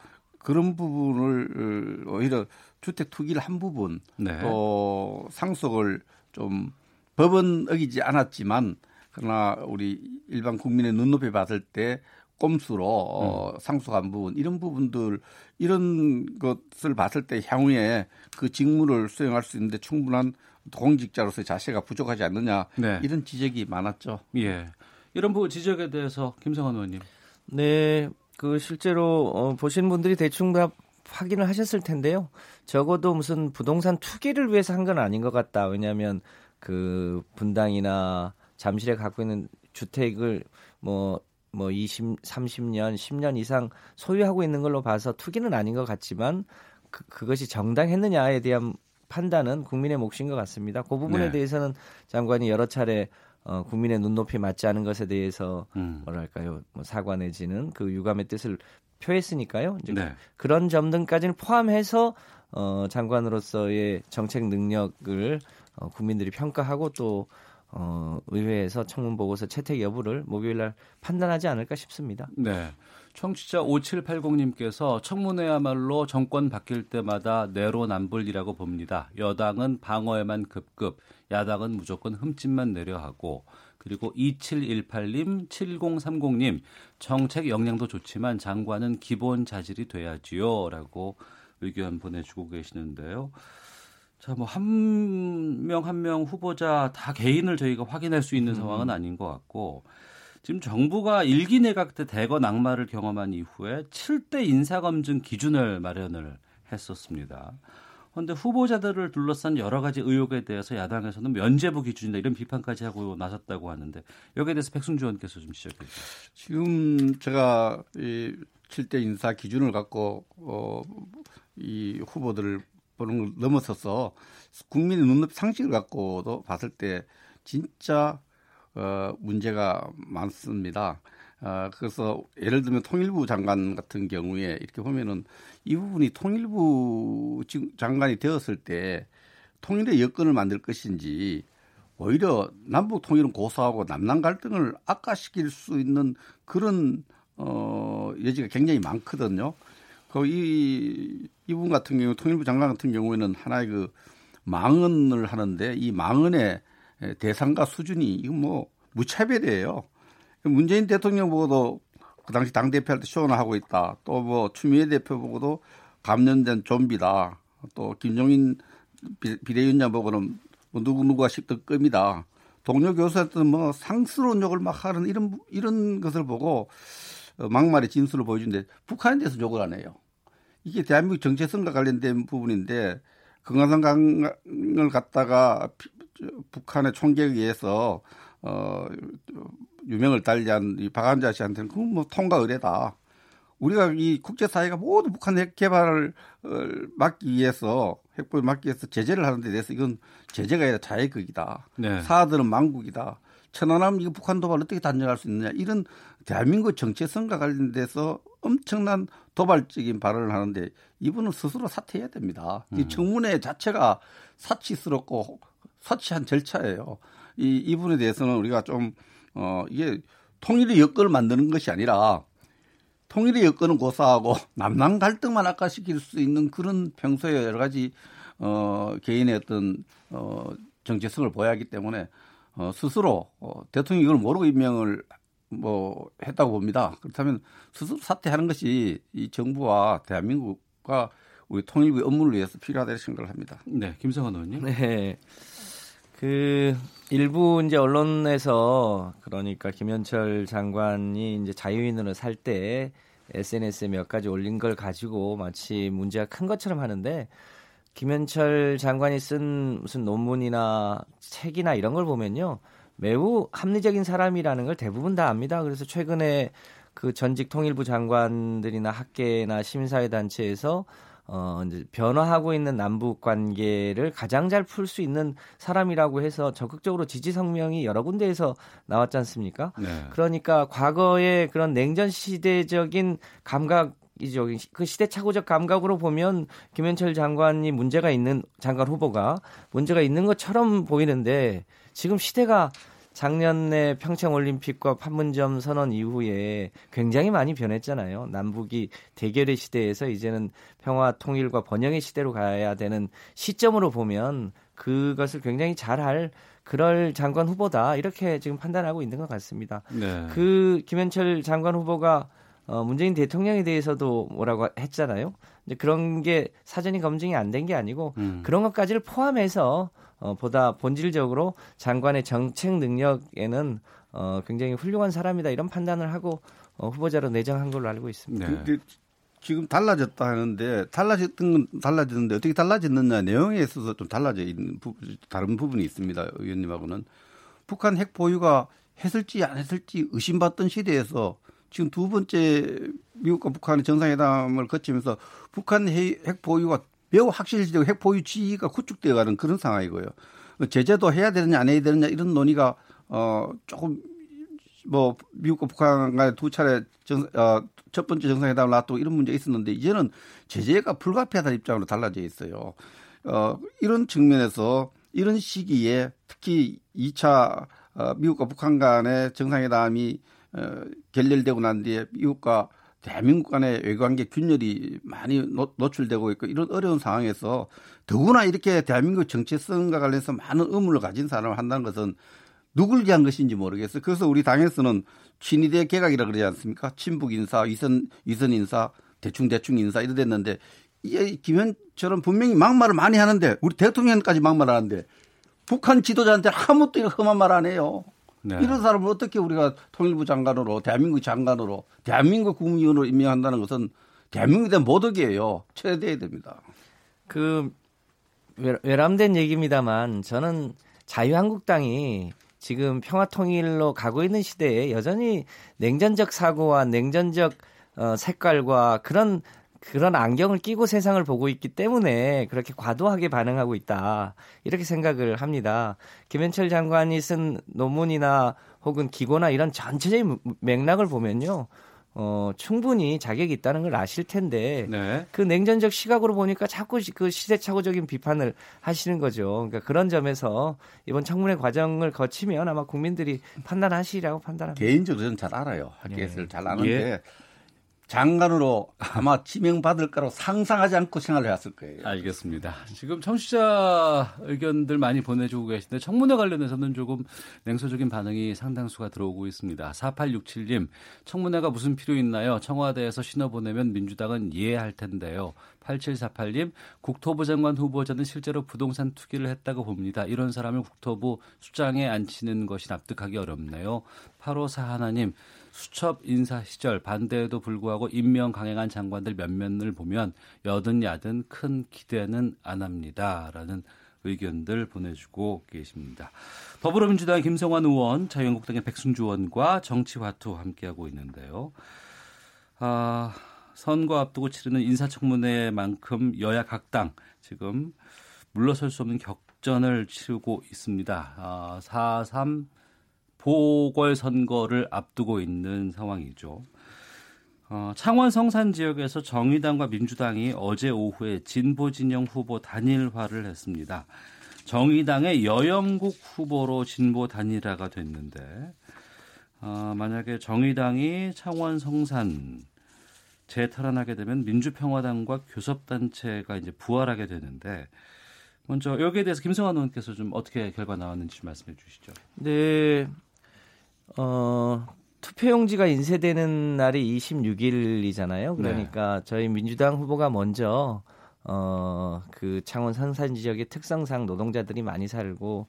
그런 부분을 오히려 주택 투기를 한 부분 네. 또 상속을 좀 법은 어기지 않았지만 그러나 우리 일반 국민의 눈높이 봤을 때 꼼수로 어, 음. 상속한 부분 이런 부분들 이런 것을 봤을 때 향후에 그 직무를 수행할 수 있는데 충분한 공직자로서의 자세가 부족하지 않느냐 네. 이런 지적이 많았죠. 예. 이런 부분 지적에 대해서 김성환 의원님. 네. 그 실제로 어, 보신 분들이 대충 다 확인을 하셨을 텐데요. 적어도 무슨 부동산 투기를 위해서 한 건 아닌 것 같다. 왜냐하면 그 분당이나 잠실에 갖고 있는 주택을 뭐뭐 20, 30년, 10년 이상 소유하고 있는 걸로 봐서 투기는 아닌 것 같지만 그, 그것이 정당했느냐에 대한 판단은 국민의 몫인 것 같습니다. 그 부분에 네. 대해서는 장관이 여러 차례 어, 국민의 눈높이 맞지 않은 것에 대해서 음. 뭐랄까요 뭐 사과 내지는 그 유감의 뜻을 표했으니까요. 이제 네. 그런 점 등까지는 포함해서 어, 장관으로서의 정책 능력을 어, 국민들이 평가하고 또 어, 의회에서 청문 보고서 채택 여부를 목요일 날 판단하지 않을까 싶습니다. 네. 청취자 5780님께서 청문회야말로 정권 바뀔 때마다 내로남불이라고 봅니다. 여당은 방어에만 급급, 야당은 무조건 흠집만 내려 하고 그리고 2718님, 7030님, 정책 역량도 좋지만 장관은 기본 자질이 돼야지요. 라고 의견 보내주고 계시는데요. 자, 뭐, 한 명, 한명 후보자 다 개인을 저희가 확인할 수 있는 음. 상황은 아닌 것 같고, 지금 정부가 일기 내각 때 대거 낙마를 경험한 이후에 7대 인사검증 기준을 마련을 했었습니다. 그런데 후보자들을 둘러싼 여러 가지 의혹에 대해서 야당에서는 면제부 기준이다 이런 비판까지 하고 나섰다고 하는데 여기에 대해서 백승주 의원께서 좀 지적해 주시죠. 지금 제가 이 7대 인사 기준을 갖고 어, 이 후보들을 보는 걸 넘어서서 국민의 눈높이 상식을 갖고도 봤을 때 진짜 어, 문제가 많습니다. 어, 그래서 예를 들면 통일부 장관 같은 경우에 이렇게 보면은 이 부분이 통일부 장관이 되었을 때 통일의 여건을 만들 것인지 오히려 남북 통일은 고사하고 남남 갈등을 악화시킬 수 있는 그런 어 여지가 굉장히 많거든요. 그이 이분 같은 경우 통일부 장관 같은 경우에는 하나의 그 망언을 하는데 이 망언의 대상과 수준이 이건 뭐 무차별이에요. 문재인 대통령 보고도 그 당시 당 대표할 때 쇼나 하고 있다. 또 뭐 추미애 대표 보고도 감염된 좀비다. 또 김종인 비대위원장 보고는 뭐 누구 누구가 십덕급이다. 동료 교수한테는 뭐 상스러운 욕을 막 하는 이런 이런 것을 보고 어, 막말의 진술을 보여주는데 북한에 대해서 욕을 안 해요. 이게 대한민국 정체성과 관련된 부분인데 금강산 강을 갖다가 북한의 총격에 의해서 어 유명을 달리한 이 박한자 씨한테는 그건 뭐 통과 의례다. 우리가 이 국제사회가 모두 북한 핵 개발을 어, 막기 위해서 핵보를 막기 위해서 제재를 하는 데 대해서 이건 제재가 아니라 자해극이다. 네. 사들은 망국이다. 천안함 이거 북한 도발 어떻게 단정할 수 있느냐 이런 대한민국 정체성과 관련돼서 엄청난 도발적인 발언을 하는데 이분은 스스로 사퇴해야 됩니다. 음. 이 청문회 자체가 사치스럽고 사치한 절차예요. 이 이분에 대해서는 우리가 좀 어, 이게 통일의 여건을 만드는 것이 아니라 통일의 여건은 고사하고 남남 갈등만 악화시킬 수 있는 그런 평소에 여러 가지 어, 개인의 어떤 어, 정체성을 보여야 하기 때문에 어, 스스로 어, 대통령이 이걸 모르고 임명을 뭐 했다고 봅니다. 그렇다면 스스로 사퇴하는 것이 이 정부와 대한민국과 우리 통일부의 업무를 위해서 필요하다고 생각을 합니다. 네, 김성환 의원님. 네. 그 일부 이제 언론에서 그러니까 김현철 장관이 이제 자유인으로 살 때 SNS에 몇 가지 올린 걸 가지고 마치 문제가 큰 것처럼 하는데 김현철 장관이 쓴 무슨 논문이나 책이나 이런 걸 보면요. 매우 합리적인 사람이라는 걸 대부분 다 압니다. 그래서 최근에 그 전직 통일부 장관들이나 학계나 시민사회 단체에서 어, 이제 변화하고 있는 남북 관계를 가장 잘 풀 수 있는 사람이라고 해서 적극적으로 지지 성명이 여러 군데에서 나왔지 않습니까? 네. 그러니까 과거의 그런 냉전 시대적인 감각 이죠. 그 시대착오적 감각으로 보면 김현철 장관이 문제가 있는 장관 후보가 문제가 있는 것처럼 보이는데 지금 시대가 작년에 평창 올림픽과 판문점 선언 이후에 굉장히 많이 변했잖아요. 남북이 대결의 시대에서 이제는 평화 통일과 번영의 시대로 가야 되는 시점으로 보면 그것을 굉장히 잘할 그럴 장관 후보다 이렇게 지금 판단하고 있는 것 같습니다. 네. 그 김현철 장관 후보가 어, 문재인 대통령에 대해서도 뭐라고 했잖아요. 이제 그런 게 사전이 검증이 안 된 게 아니고 음. 그런 것까지를 포함해서 어, 보다 본질적으로 장관의 정책 능력에는 어, 굉장히 훌륭한 사람이다 이런 판단을 하고 어, 후보자로 내정한 걸로 알고 있습니다. 네. 지금 달라졌다 하는데 달라졌던 건 달라졌는데 어떻게 달라졌느냐 내용에 있어서 좀 달라져 있는 부, 다른 부분이 있습니다. 의원님하고는 북한 핵 보유가 했을지 안 했을지 의심받던 시대에서 지금 두 번째 미국과 북한의 정상회담을 거치면서 북한 핵 보유가 매우 확실적 핵 보유 지위가 구축되어 가는 그런 상황이고요. 제재도 해야 되느냐 안 해야 되느냐 이런 논의가 어 조금 뭐 미국과 북한 간에 두 차례 정, 어, 첫 번째 정상회담을 놔두고 이런 문제가 있었는데 이제는 제재가 불가피하다는 입장으로 달라져 있어요. 어, 이런 측면에서 이런 시기에 특히 2차 어, 미국과 북한 간의 정상회담이 어, 결렬되고 난 뒤에 미국과 대한민국 간의 외교 관계 균열이 많이 노, 노출되고 있고 이런 어려운 상황에서 더구나 이렇게 대한민국 정체성과 관련해서 많은 의문을 가진 사람을 한다는 것은 누굴 위한 것인지 모르겠어요. 그래서 우리 당에서는 친위대 개각이라 그러지 않습니까? 친북 인사, 위선 위선 인사, 대충 대충 인사 이래 됐는데 이 김현처럼 분명히 막말을 많이 하는데 우리 대통령까지 막말하는데 북한 지도자한테 아무것도 험한 말 안 해요. 네. 이런 사람을 어떻게 우리가 통일부 장관으로 대한민국 장관으로 대한민국 국무위원으로 임명한다는 것은 대한민국에 대한 모독이에요. 최대해야 됩니다. 그 외람된 얘기입니다만 저는 자유한국당이 지금 평화통일로 가고 있는 시대에 여전히 냉전적 사고와 냉전적 어, 색깔과 그런 그런 안경을 끼고 세상을 보고 있기 때문에 그렇게 과도하게 반응하고 있다. 이렇게 생각을 합니다. 김현철 장관이 쓴 논문이나 혹은 기고나 이런 전체적인 맥락을 보면요. 어, 충분히 자격이 있다는 걸 아실 텐데 네. 그 냉전적 시각으로 보니까 자꾸 그 시대착오적인 비판을 하시는 거죠. 그러니까 그런 점에서 이번 청문회 과정을 거치면 아마 국민들이 판단하시리라고 판단합니다. 개인적으로 저는 잘 알아요. 학계에서 네. 잘 아는데 예. 장관으로 아마 지명받을 거라고 상상하지 않고 생활을 해왔을 거예요. 알겠습니다. 지금 청취자 의견들 많이 보내주고 계신데 청문회 관련해서는 조금 냉소적인 반응이 상당수가 들어오고 있습니다. 4867님, 청문회가 무슨 필요 있나요? 청와대에서 신호 보내면 민주당은 이해할 텐데요. 8748님, 국토부 장관 후보자는 실제로 부동산 투기를 했다고 봅니다. 이런 사람을 국토부 수장에 앉히는 것이 납득하기 어렵네요. 8541님, 수첩 인사 시절 반대에도 불구하고 임명 강행한 장관들 몇몇을 보면 여든 야든 큰 기대는 안 합니다라는 의견들 보내주고 계십니다. 더불어민주당의 김성환 의원, 자유한국당의 백순주 의원과 정치화투 함께하고 있는데요. 아, 선거 앞두고 치르는 인사청문회만큼 여야 각당 지금 물러설 수 없는 격전을 치르고 있습니다. 아, 4.3 보궐선거를 앞두고 있는 상황이죠. 어, 창원 성산 지역에서 정의당과 민주당이 어제 오후에 진보 진영 후보 단일화를 했습니다. 정의당의 여영국 후보로 진보 단일화가 됐는데 어, 만약에 정의당이 창원 성산 재탈환하게 되면 민주평화당과 교섭단체가 이제 부활하게 되는데 먼저 여기에 대해서 김성환 의원께서 좀 어떻게 결과 나왔는지 말씀해 주시죠. 네, 어, 투표용지가 인쇄되는 날이 26일이잖아요. 그러니까 네. 저희 민주당 후보가 먼저 어, 그 창원 산산 지역의 특성상 노동자들이 많이 살고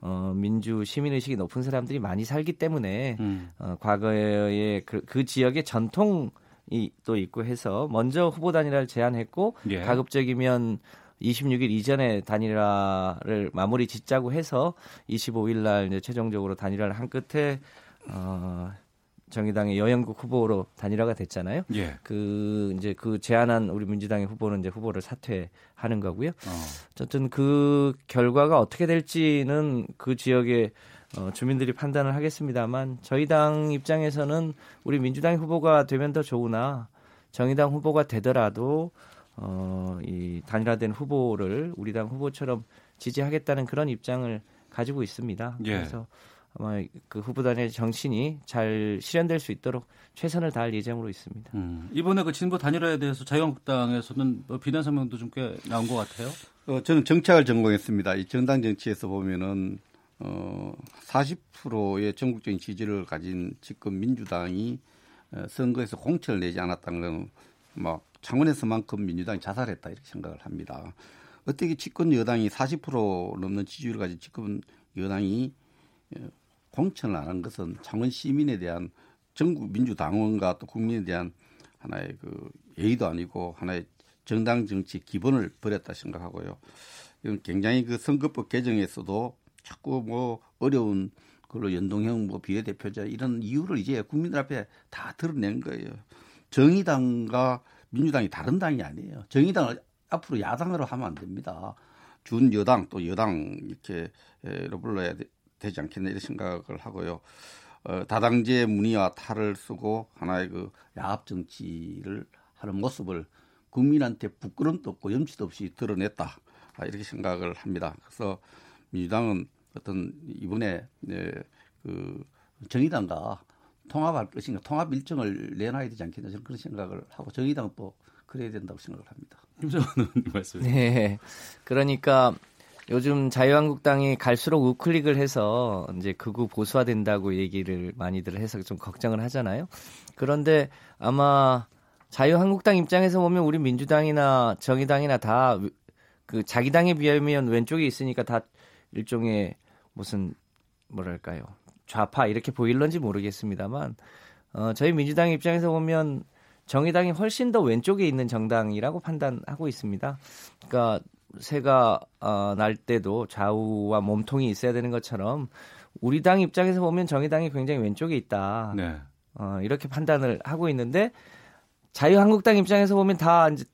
어, 민주 시민 의식이 높은 사람들이 많이 살기 때문에 음. 어, 과거에 그, 그 지역의 전통이 또 있고 해서 먼저 후보 단일화를 제안했고 예. 가급적이면 26일 이전에 단일화를 마무리 짓자고 해서 25일 날 이제 최종적으로 단일화를 한 끝에 어 정의당의 여영국 후보로 단일화가 됐잖아요. 예. 그 이제 그 제안한 우리 민주당의 후보는 이제 후보를 사퇴하는 거고요. 어. 어쨌든 그 결과가 어떻게 될지는 그 지역의 어, 주민들이 판단을 하겠습니다만 저희 당 입장에서는 우리 민주당의 후보가 되면 더 좋으나 정의당 후보가 되더라도 어, 이 단일화된 후보를 우리 당 후보처럼 지지하겠다는 그런 입장을 가지고 있습니다. 예. 그래서 아마 그 후보단의 정신이 잘 실현될 수 있도록 최선을 다할 예정으로 있습니다. 음, 이번에 그 진보 단일화에 대해서 자유한국당에서는 뭐 비난 성명도 좀 꽤 나온 것 같아요. 어, 저는 정책을 전공했습니다. 이 정당 정치에서 보면은 어, 40%의 전국적인 지지를 가진 지금 민주당이 어, 선거에서 공천을 내지 않았다는 건 막 창원에서만큼 민주당이 자살했다 이렇게 생각을 합니다. 어떻게 집권 여당이 40% 넘는 지지율을 가진 집권 여당이 어, 공천을 안 한 것은 창원 시민에 대한 전국 민주당원과 또 국민에 대한 하나의 그 예의도 아니고 하나의 정당 정치 기본을 버렸다 생각하고요. 이건 굉장히 그 선거법 개정에서도 자꾸 뭐 어려운 그걸로 연동형 뭐 비례대표자 이런 이유를 이제 국민들 앞에 다 드러낸 거예요. 정의당과 민주당이 다른 당이 아니에요. 정의당을 앞으로 야당으로 하면 안 됩니다. 준 여당 또 여당 이렇게 불러야 되 지 않겠나 이런 생각을 하고요. 어, 다당제 문의와 탈을 쓰고 하나의 그 야합 정치를 하는 모습을 국민한테 부끄럼도 없고 염치도 없이 드러냈다 아, 이렇게 생각을 합니다. 그래서 민주당은 어떤 이번에 네, 그 정의당과 통합할 것인가 통합 일정을 내놔야 되지 않겠나 저는 그런 생각을 하고 정의당은 또 그래야 된다고 생각을 합니다. 김정은 말씀. 네, 그러니까 요즘 자유한국당이 갈수록 우클릭을 해서 이제 극우 보수화된다고 얘기를 많이들 해서 좀 걱정을 하잖아요. 그런데 아마 자유한국당 입장에서 보면 우리 민주당이나 정의당이나 다 그 자기 당에 비하면 왼쪽에 있으니까 다 일종의 무슨 뭐랄까요 좌파 이렇게 보일런지 모르겠습니다만 어, 저희 민주당 입장에서 보면 정의당이 훨씬 더 왼쪽에 있는 정당이라고 판단하고 있습니다. 그러니까 새가 어, 날 때도 좌우와 몸통이 있어야 되는 것처럼 우리 당 입장에서 보면 정의당이 굉장히 왼쪽에 있다. 네. 어, 이렇게 판단을 하고 있는데 자유한국당 입장에서 보면 다 이제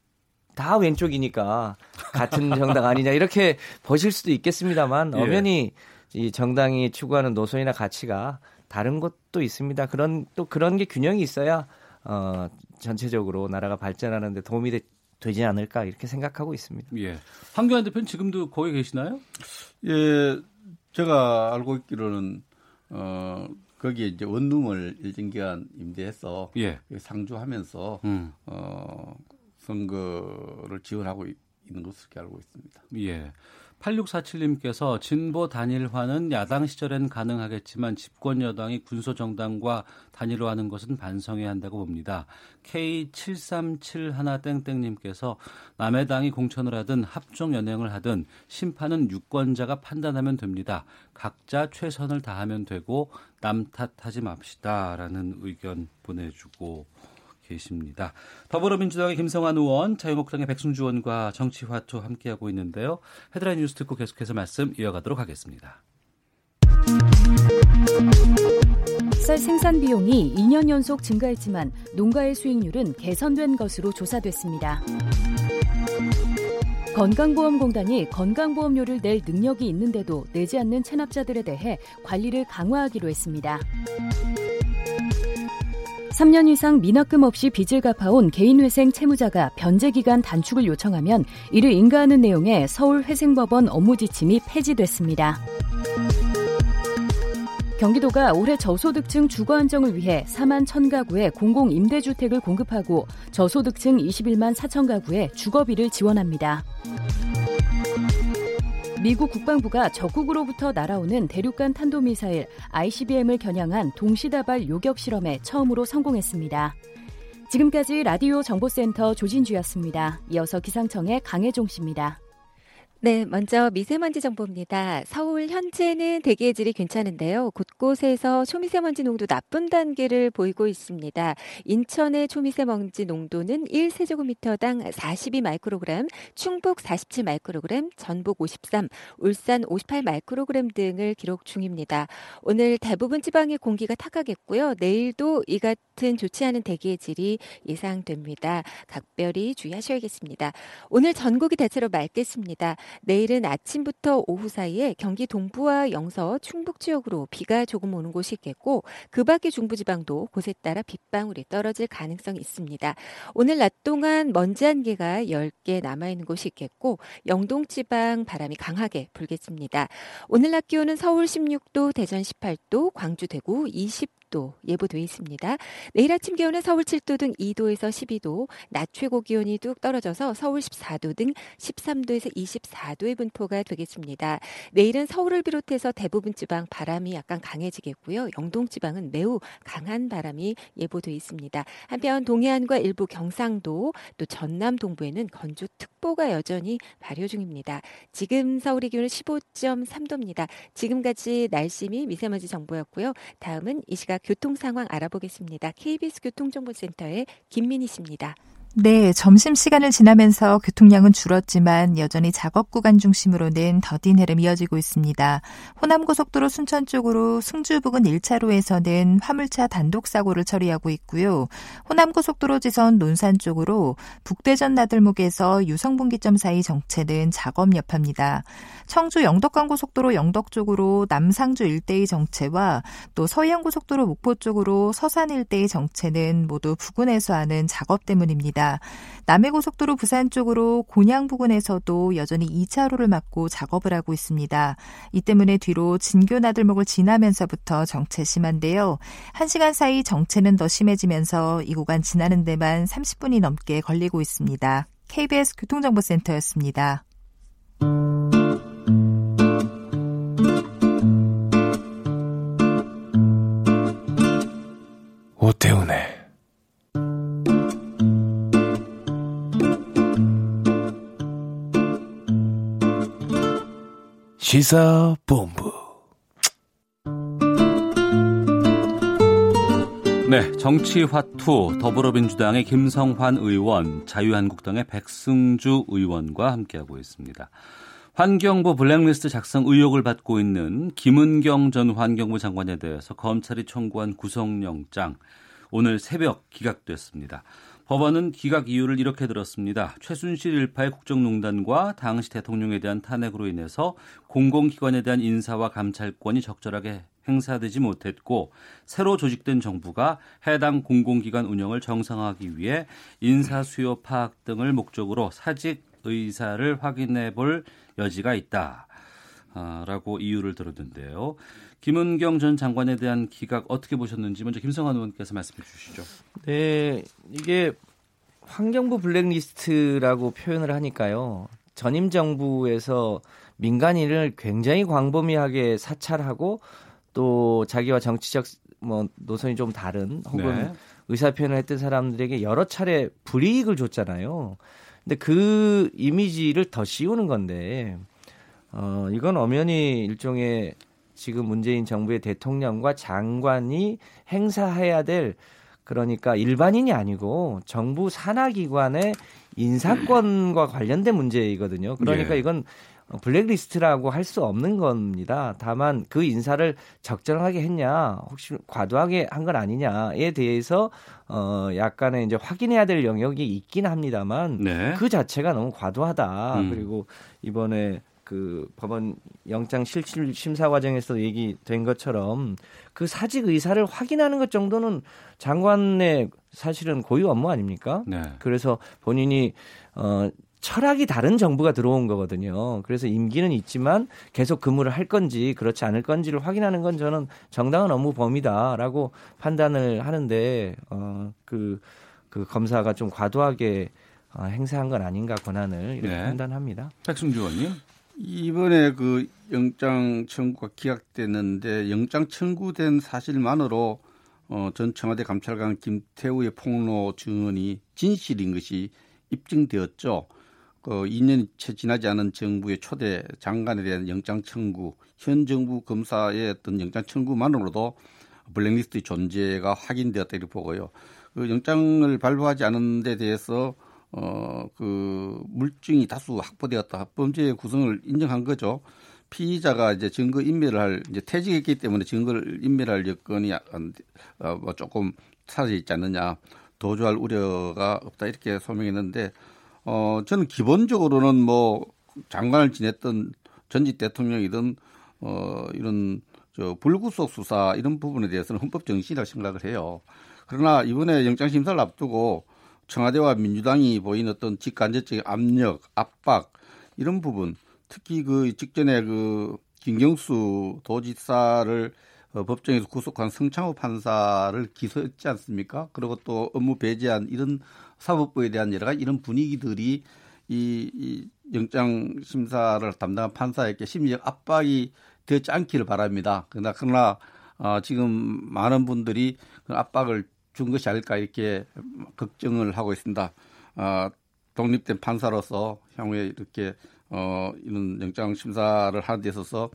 다 왼쪽이니까 같은 정당 아니냐 이렇게 보실 수도 있겠습니다만 예. 엄연히 이 정당이 추구하는 노선이나 가치가 다른 것도 있습니다. 그런 또 그런 게 균형이 있어야 어, 전체적으로 나라가 발전하는데 도움이 되, 되지 않을까 이렇게 생각하고 있습니다. 예. 황교안 대표는 지금도 거기 계시나요? 예, 제가 알고 있기로는 어 거기에 이제 원룸을 일정 기간 임대해서 예. 상주하면서 음. 어 선거를 지원하고 있는 것으로 알고 있습니다. 예. 8647님께서 진보 단일화는 야당 시절엔 가능하겠지만 집권 여당이 군소 정당과 단일화하는 것은 반성해야 한다고 봅니다. K7371땡땡님께서 남의 당이 공천을 하든 합종 연행을 하든 심판은 유권자가 판단하면 됩니다. 각자 최선을 다하면 되고 남 탓하지 맙시다라는 의견 보내주고 계십니다. 더불어민주당의 김성환 의원, 자유목당의 백승주 의원과 정치화투 함께하고 있는데요. 헤드라인 뉴스 듣고 계속해서 말씀 이어가도록 하겠습니다. 쌀 생산 비용이 2년 연속 증가했지만 농가의 수익률은 개선된 것으로 조사됐습니다. 건강보험공단이 건강보험료를 낼 능력이 있는데도 내지 않는 체납자들에 대해 관리를 강화하기로 했습니다. 3년 이상 미납금 없이 빚을 갚아온 개인회생 채무자가 변제기간 단축을 요청하면 이를 인가하는 내용의 서울회생법원 업무 지침이 폐지됐습니다. 경기도가 올해 저소득층 주거 안정을 위해 4만 1000가구에 공공 임대주택을 공급하고 저소득층 21만 4천 가구에 주거비를 지원합니다. 미국 국방부가 적국으로부터 날아오는 대륙간 탄도미사일 ICBM을 겨냥한 동시다발 요격 실험에 처음으로 성공했습니다. 지금까지 라디오 정보센터 조진주였습니다. 이어서 기상청의 강혜종 씨입니다. 네, 먼저 미세먼지 정보입니다. 서울 현재는 대기의 질이 괜찮은데요. 곳곳에서 초미세먼지 농도 나쁜 단계를 보이고 있습니다. 인천의 초미세먼지 농도는 1세제곱미터당 42 마이크로그램, 충북 47 마이크로그램, 전북 53, 울산 58 마이크로그램 등을 기록 중입니다. 오늘 대부분 지방의 공기가 탁하겠고요. 내일도 이 같은 좋지 않은 대기의 질이 예상됩니다. 각별히 주의하셔야겠습니다. 오늘 전국이 대체로 맑겠습니다. 내일은 아침부터 오후 사이에 경기 동부와 영서, 충북 지역으로 비가 조금 오는 곳이 있겠고 그 밖의 중부지방도 곳에 따라 빗방울이 떨어질 가능성이 있습니다. 오늘 낮 동안 먼지 한 개가 10개 남아있는 곳이 있겠고 영동지방 바람이 강하게 불겠습니다. 오늘 낮 기온은 서울 16도, 대전 18도, 광주, 대구 20도 10도 예보돼 있습니다. 내일 아침 기온은 서울 7도 등 2도에서 12도, 낮 최고 기온이 뚝 떨어져서 서울 14도 등 13도에서 24도의 분포가 되겠습니다. 내일은 서울을 비롯해서 대부분 지방 바람이 약간 강해지겠고요. 영동 지방은 매우 강한 바람이 예보돼 있습니다. 한편 동해안과 일부 경상도 또 전남 동부에는 건조특보가 여전히 발효 중입니다. 지금 서울의 기온은 15.3도입니다. 지금까지 날씨 및 미세먼지 정보였고요. 다음은 이 시각 교통 상황 알아보겠습니다. KBS 교통정보센터의 김민희 씨입니다. 네, 점심 시간을 지나면서 교통량은 줄었지만 여전히 작업 구간 중심으로는 더딘 흐름 이어지고 있습니다. 호남고속도로 순천 쪽으로 승주 부근 1차로에서는 화물차 단독 사고를 처리하고 있고요. 호남고속도로 지선 논산 쪽으로 북대전 나들목에서 유성분기점 사이 정체는 작업 여파입니다. 청주 영덕간고속도로 영덕 쪽으로 남상주 일대의 정체와 또 서해안고속도로 목포 쪽으로 서산 일대의 정체는 모두 부근에서 하는 작업 때문입니다. 있습니다. 남해고속도로 부산 쪽으로 곤양 부근에서도 여전히 2차로를 막고 작업을 하고 있습니다. 이 때문에 뒤로 진교 나들목을 지나면서부터 정체 심한데요. 1시간 사이 정체는 더 심해지면서 이 구간 지나는 데만 30분이 넘게 걸리고 있습니다. KBS 교통정보센터였습니다. 오태훈의 시사본부 네, 정치화투 더불어민주당의 김성환 의원, 자유한국당의 백승주 의원과 함께하고 있습니다. 환경부 블랙리스트 작성 의혹을 받고 있는 김은경 전 환경부 장관에 대해서 검찰이 청구한 구속영장 오늘 새벽 기각됐습니다. 법원은 기각 이유를 이렇게 들었습니다. 최순실 일파의 국정농단과 당시 대통령에 대한 탄핵으로 인해서 공공기관에 대한 인사와 감찰권이 적절하게 행사되지 못했고 새로 조직된 정부가 해당 공공기관 운영을 정상화하기 위해 인사 수요 파악 등을 목적으로 사직 의사를 확인해 볼 여지가 있다. 라고 이유를 들었는데요. 김은경 전 장관에 대한 기각 어떻게 보셨는지 먼저 김성환 의원께서 말씀해 주시죠. 네, 이게 환경부 블랙리스트라고 표현을 하니까요. 전임 정부에서 민간인을 굉장히 광범위하게 사찰하고 또 자기와 정치적 뭐 노선이 좀 다른 혹은 네. 의사 표현을 했던 사람들에게 여러 차례 불이익을 줬잖아요. 근데 그 이미지를 더 씌우는 건데 어 이건 엄연히 일종의 지금 문재인 정부의 대통령과 장관이 행사해야 될 그러니까 일반인이 아니고 정부 산하기관의 인사권과 관련된 문제이거든요. 그러니까 예. 이건 블랙리스트라고 할 수 없는 겁니다. 다만 그 인사를 적절하게 했냐, 혹시 과도하게 한 건 아니냐에 대해서 어 약간의 이제 확인해야 될 영역이 있긴 합니다만 네. 그 자체가 너무 과도하다. 음. 그리고 이번에 그 법원 영장 실질 심사 과정에서 얘기된 것처럼 그 사직 의사를 확인하는 것 정도는 장관의 사실은 고유 업무 아닙니까? 네. 그래서 본인이 어 철학이 다른 정부가 들어온 거거든요. 그래서 임기는 있지만 계속 근무를 할 건지 그렇지 않을 건지를 확인하는 건 저는 정당한 업무 범위다라고 판단을 하는데 어그그 그 검사가 좀 과도하게 어, 행사한 건 아닌가 권한을 이렇게 네. 판단합니다. 백승주 의원님. 이번에 그 영장 청구가 기각됐는데 영장 청구된 사실만으로 어, 전 청와대 감찰관 김태우의 폭로 증언이 진실인 것이 입증되었죠. 그 2년이 채 지나지 않은 정부의 초대 장관에 대한 영장 청구, 현 정부 검사의 어떤 영장 청구만으로도 블랙리스트의 존재가 확인되었다 이렇게 보고요. 그 영장을 발부하지 않은 데 대해서 어, 그 물증이 다수 확보되었다. 범죄 구성을 인정한 거죠. 피의자가 이제 증거 인멸을 할 이제 퇴직했기 때문에 증거를 인멸할 여건이 어, 뭐 조금 사라져 있지 않느냐. 도주할 우려가 없다 이렇게 소명했는데 어 저는 기본적으로는 뭐 장관을 지냈던 전직 대통령이든 어 이런 저 불구속 수사 이런 부분에 대해서는 헌법 정신이라고 생각을 해요. 그러나 이번에 영장 심사를 앞두고 청와대와 민주당이 보인 어떤 직간접적인 압력, 압박 이런 부분, 특히 그 직전에 그 김경수 도지사를 어, 법정에서 구속한 성창호 판사를 기소했지 않습니까? 그리고 또 업무 배제한 이런 사법부에 대한 여러 가지 이런 분위기들이 이, 이 영장 심사를 담당한 판사에게 심리적 압박이 되지 않기를 바랍니다. 그러나 그러나 어, 지금 많은 분들이 그 압박을 준 것이 아닐까 이렇게 걱정을 하고 있습니다. 어, 독립된 판사로서 향후에 이렇게 어, 이런 영장 심사를 하는 데 있어서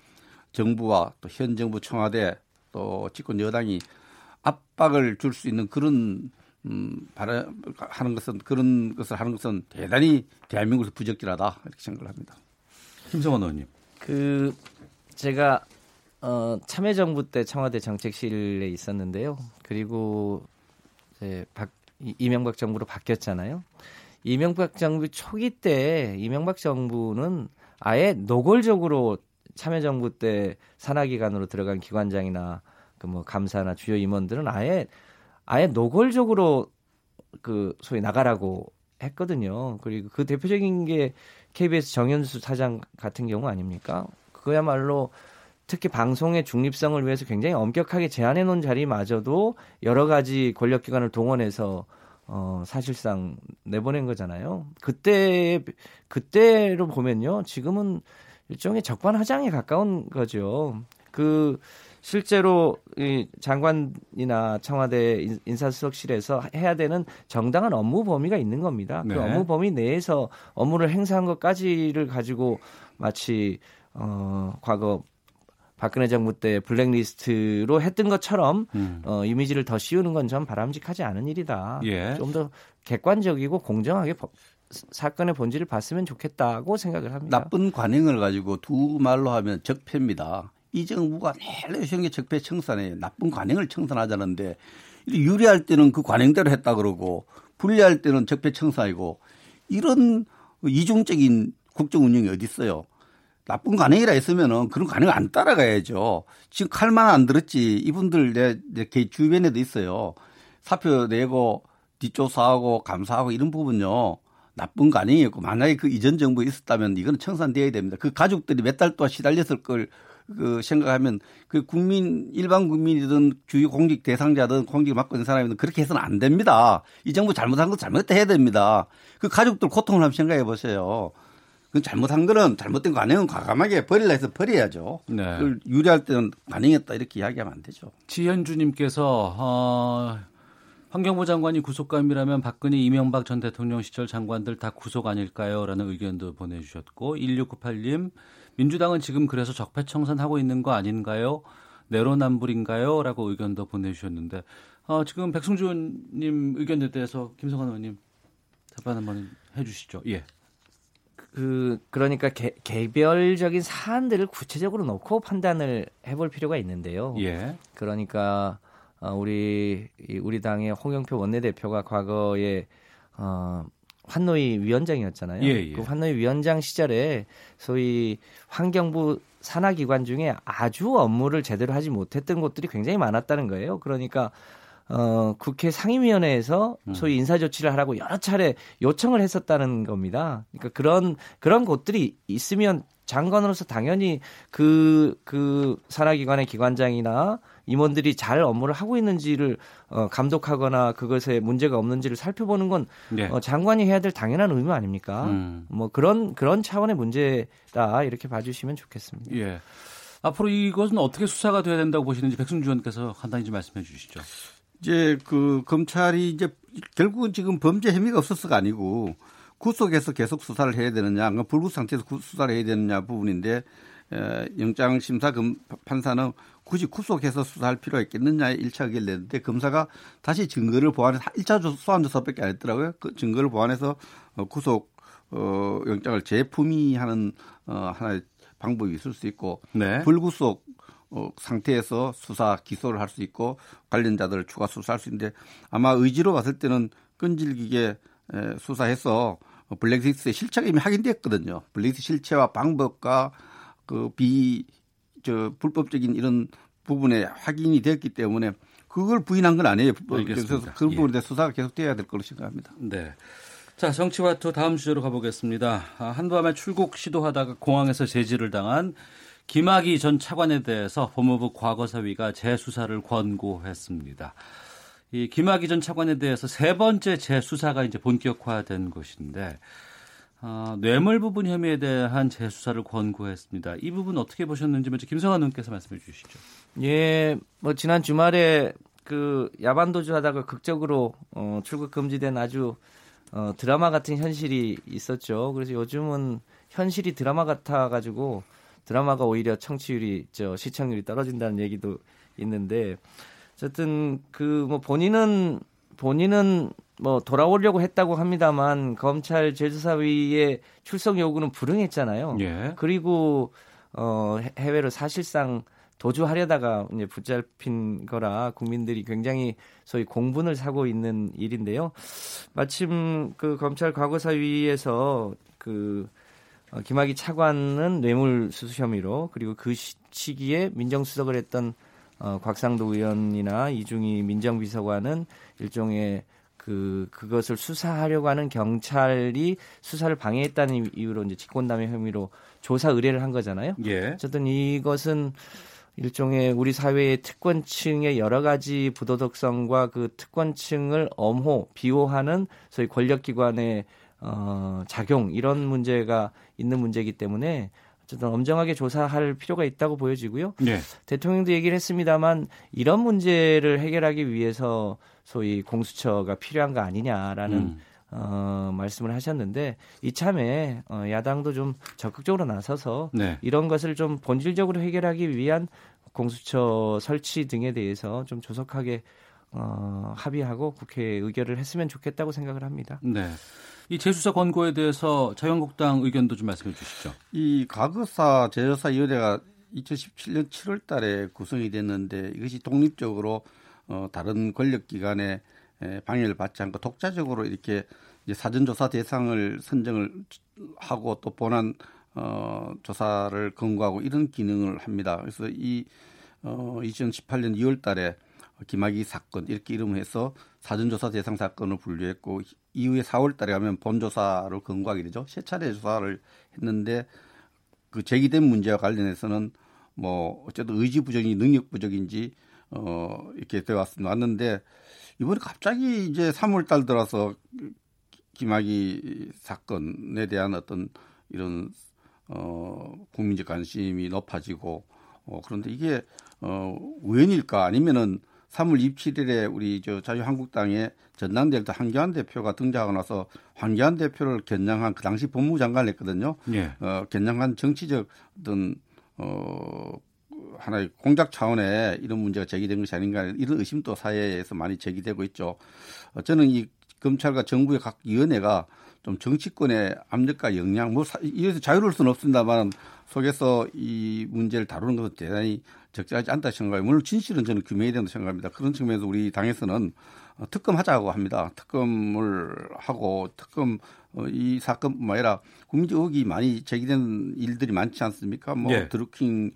정부와 또 현 정부 청와대 또 집권 여당이 압박을 줄 수 있는 그런 음, 바라, 하는 것은 그런 것을 하는 것은 대단히 대한민국에서 부적절하다 이렇게 생각을 합니다. 김성원 의원님. 그 제가 어, 참여정부 때 청와대 정책실에 있었는데요. 그리고 이제 박, 이명박 정부로 바뀌었잖아요. 이명박 정부 초기 때 이명박 정부는 아예 노골적으로 참여정부 때 산하기관으로 들어간 기관장이나 그 뭐 감사나 주요 임원들은 아예 아예 노골적으로 그 소위 나가라고 했거든요. 그리고 그 대표적인 게 KBS 정현수 사장 같은 경우 아닙니까? 그야말로 특히 방송의 중립성을 위해서 굉장히 엄격하게 제한해 놓은 자리마저도 여러 가지 권력기관을 동원해서 어, 사실상 내보낸 거잖아요. 그때, 그때로 보면요. 지금은 일종의 적반하장에 가까운 거죠. 그, 실제로 이 장관이나 청와대 인사수석실에서 해야 되는 정당한 업무 범위가 있는 겁니다. 그 네. 그 업무 범위 내에서 업무를 행사한 것까지를 가지고 마치 어 과거 박근혜 정부 때 블랙리스트로 했던 것처럼 음. 어, 이미지를 더 씌우는 건좀 바람직하지 않은 일이다. 예. 좀더 객관적이고 공정하게 법, 사건의 본질을 봤으면 좋겠다고 생각을 합니다. 나쁜 관행을 가지고 두 말로 하면 적폐입니다. 이 정부가 내내 형의 적폐 청산에 나쁜 관행을 청산하자는데 유리할 때는 그 관행대로 했다 그러고 불리할 때는 적폐 청산이고 이런 이중적인 국정 운영이 어디 있어요? 나쁜 관행이라 했으면은 그런 관행 안 따라가야죠. 지금 칼만 안 들었지. 이분들 내, 내 주변에도 있어요. 사표 내고 뒷조사하고 감사하고 이런 부분요. 나쁜 관행이었고 만약에 그 이전 정부에 있었다면 이거는 청산돼야 됩니다. 그 가족들이 몇 달 동안 시달렸을 걸 그 생각하면 그 국민 일반 국민이든 주요 공직 대상자든 공직을 맡고 있는 사람이든 그렇게 해서는 안 됩니다. 이 정부 잘못한 거 잘못했다 해야 됩니다. 그 가족들 고통을 한번 생각해 보세요. 그 잘못한 거는 잘못된 관행은 과감하게 버릴라 해서 버려야죠. 네. 그걸 유리할 때는 관행했다 이렇게 이야기하면 안 되죠. 지현주님께서 어, 환경부 장관이 구속감이라면 박근혜, 이명박 전 대통령 시절 장관들 다 구속 아닐까요? 라는 의견도 보내주셨고 1698님 민주당은 지금 그래서 적폐청산하고 있는 거 아닌가요? 내로남불인가요? 라고 의견도 보내주셨는데 어, 지금 백승준님 의견에 대해서 김성환 의원님 답변 한번 해주시죠. 예. 그 그러니까 개, 개별적인 사안들을 구체적으로 놓고 판단을 해볼 필요가 있는데요. 예. 그러니까 어, 우리 우리 당의 홍영표 원내대표가 과거에 어, 환노위 위원장이었잖아요. 예, 예. 그 환노위 위원장 시절에 소위 환경부 산하기관 중에 아주 업무를 제대로 하지 못했던 곳들이 굉장히 많았다는 거예요. 그러니까 어, 국회 상임위원회에서 음. 소위 인사 조치를 하라고 여러 차례 요청을 했었다는 겁니다. 그러니까 그런, 그런 곳들이 있으면 장관으로서 당연히 그, 그 산하기관의 기관장이나 임원들이 잘 업무를 하고 있는지를 어, 감독하거나 그것에 문제가 없는지를 살펴보는 건 네. 어, 장관이 해야 될 당연한 의무 아닙니까? 음. 뭐 그런 그런 차원의 문제다 이렇게 봐주시면 좋겠습니다. 예. 앞으로 이것은 어떻게 수사가 돼야 된다고 보시는지 백승주 의원께서 간단히 좀 말씀해 주시죠. 이제 그 검찰이 이제 결국은 지금 범죄 혐의가 없었어가 아니고 구속해서 계속 수사를 해야 되느냐, 불구 상태에서 수사를 해야 되느냐 부분인데 에, 영장 심사 금 판사는 굳이 구속해서 수사할 필요가 있겠느냐에 1차 의견을 냈는데 검사가 다시 증거를 보완해서 1차 소환 조사밖에 안 했더라고요. 그 증거를 보완해서 어, 구속 어, 영장을 재품위하는 어, 하나의 방법이 있을 수 있고 네. 불구속 어, 상태에서 수사 기소를 할 수 있고 관련자들을 추가 수사할 수 있는데 아마 의지로 봤을 때는 끈질기게 에, 수사해서 블랙리스트의 실체가 이미 확인됐거든요. 블랙리스트 실체와 방법과 그 비 저 불법적인 이런 부분에 확인이 됐기 때문에 그걸 부인한 건 아니에요. 그래서 그 부분에 대해 수사가 계속돼야 될 거로 생각합니다. 네. 자, 정치와투 다음 주제로 가보겠습니다. 아, 한밤에 출국 시도하다가 공항에서 제지를 당한 김학의 전 차관에 대해서 법무부 과거사위가 재수사를 권고했습니다. 이 김학의 전 차관에 대해서 세 번째 재수사가 이제 본격화된 것인데 어, 뇌물 부분 혐의에 대한 재수사를 권고했습니다. 이 부분 어떻게 보셨는지 먼저 김성환 의원께서 말씀해 주시죠. 예, 뭐 지난 주말에 그 야반 도주 하다가 극적으로 어, 출국 금지된 아주 어, 드라마 같은 현실이 있었죠. 그래서 요즘은 현실이 드라마 같아 가지고 드라마가 오히려 청취율이 저 시청률이 떨어진다는 얘기도 있는데 어쨌든 그 뭐 본인은 본인은 뭐 돌아오려고 했다고 합니다만 검찰 재수사위의 출석 요구는 불응했잖아요. 예. 그리고 어 해외로 사실상 도주하려다가 이제 붙잡힌 거라 국민들이 굉장히 소위 공분을 사고 있는 일인데요. 마침 그 검찰 과거사위에서 그 어, 김학의 차관은 뇌물수수 혐의로 그리고 그 시기에 민정수석을 했던 어, 곽상도 의원이나 이중희 민정비서관은 일종의 그 그것을 수사하려고 하는 경찰이 수사를 방해했다는 이유로 이제 직권남용 혐의로 조사 의뢰를 한 거잖아요. 예. 어쨌든 이것은 일종의 우리 사회의 특권층의 여러 가지 부도덕성과 그 특권층을 엄호 비호하는 소위 권력기관의 어, 작용 이런 문제가 있는 문제이기 때문에 어쨌든 엄정하게 조사할 필요가 있다고 보여지고요. 네. 대통령도 얘기를 했습니다만 이런 문제를 해결하기 위해서 소위 공수처가 필요한 거 아니냐라는 음. 어, 말씀을 하셨는데 이참에 어, 야당도 좀 적극적으로 나서서 네. 이런 것을 좀 본질적으로 해결하기 위한 공수처 설치 등에 대해서 좀 조속하게 어, 합의하고 국회에 의결을 했으면 좋겠다고 생각을 합니다. 네. 이 재수사 권고에 대해서 자유한국당 의견도 좀 말씀해 주시죠. 이 과거사 재조사위원회가 2017년 7월 달에 구성이 됐는데 이것이 독립적으로 어, 다른 권력기관의 방해를 받지 않고 독자적으로 이렇게 사전조사 대상을 선정을 하고 또 본안 어, 조사를 권고하고 이런 기능을 합니다. 그래서 이 어, 2018년 2월 달에 김학의 사건 이렇게 이름을 해서 사전조사 대상 사건을 분류했고 이후에 4월 달에 가면 본조사를 권고하게 되죠. 세 차례 조사를 했는데 그 제기된 문제와 관련해서는 뭐 어쨌든 의지 부족이 능력 부족인지 어 이렇게 되어 왔습니다. 왔는데 이번에 갑자기 이제 3월 달 들어서 김학의 사건에 대한 어떤 이런 어 국민적 관심이 높아지고 어 그런데 이게 어 우연일까 아니면은 3월 27일에 우리 저 자유한국당의 전당대회 때 한교안 대표가 등장하고 나서 한교안 대표를 겨냥한 그 당시 법무장관을 했거든요. 예. 어, 겨냥한 정치적 어떤 어 하나의 공작 차원의 이런 문제가 제기된 것이 아닌가 이런 의심도 사회에서 많이 제기되고 있죠. 어, 저는 이 검찰과 정부의 각 위원회가 좀 정치권의 압력과 영향, 뭐 이래서 자유로울 수는 없습니다만 속에서 이 문제를 다루는 것은 대단히 적절하지 않다 생각해요. 물론 진실은 저는 규명해야 된다고 생각합니다. 그런 측면에서 우리 당에서는 어, 특검하자고 합니다. 특검을 하고 특검 어, 이 사건뿐만 아니라 국민적 의혹이 많이 제기된 일들이 많지 않습니까? 뭐 예. 드루킹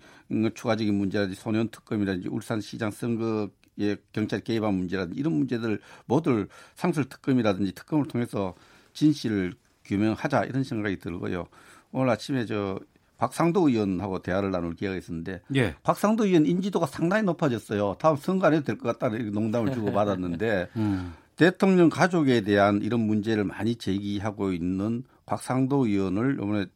추가적인 문제라든지 소년 특검이라든지 울산시장 선거 에 경찰 개입한 문제라든지 이런 문제들 모두 상설 특검이라든지 특검을 통해서 진실을 규명하자 이런 생각이 들고요. 오늘 아침에 저 박상도 의원하고 대화를 나눌 기회가 있었는데 예. 박상도 의원 인지도가 상당히 높아졌어요. 다음 선거 안 해도 될 것 같다는 농담을 주고 받았는데 음. 대통령 가족에 대한 이런 문제를 많이 제기하고 있는 박상도 의원을 이번에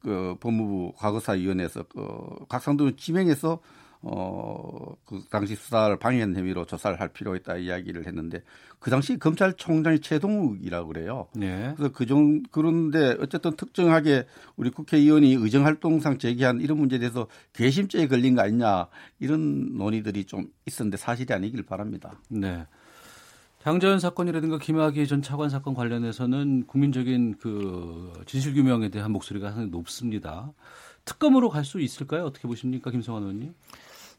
그 법무부 과거사위원회에서 그 박상도 의원 지명해서 어, 그 당시 수사를 방해한 혐의로 조사를 할 필요가 있다 이야기를 했는데 그 당시 검찰총장이 최동욱이라고 그래요. 네. 그래서 그정 그런데 어쨌든 특정하게 우리 국회의원이 의정 활동상 제기한 이런 문제에 대해서 괘씸죄에 걸린 거 아니냐 이런 논의들이 좀 있었는데 사실이 아니길 바랍니다. 네. 장자연 사건이라든가 김학의 전 차관 사건 관련해서는 국민적인 그 진실 규명에 대한 목소리가 상당히 높습니다. 특검으로 갈 수 있을까요? 어떻게 보십니까, 김성환 의원님?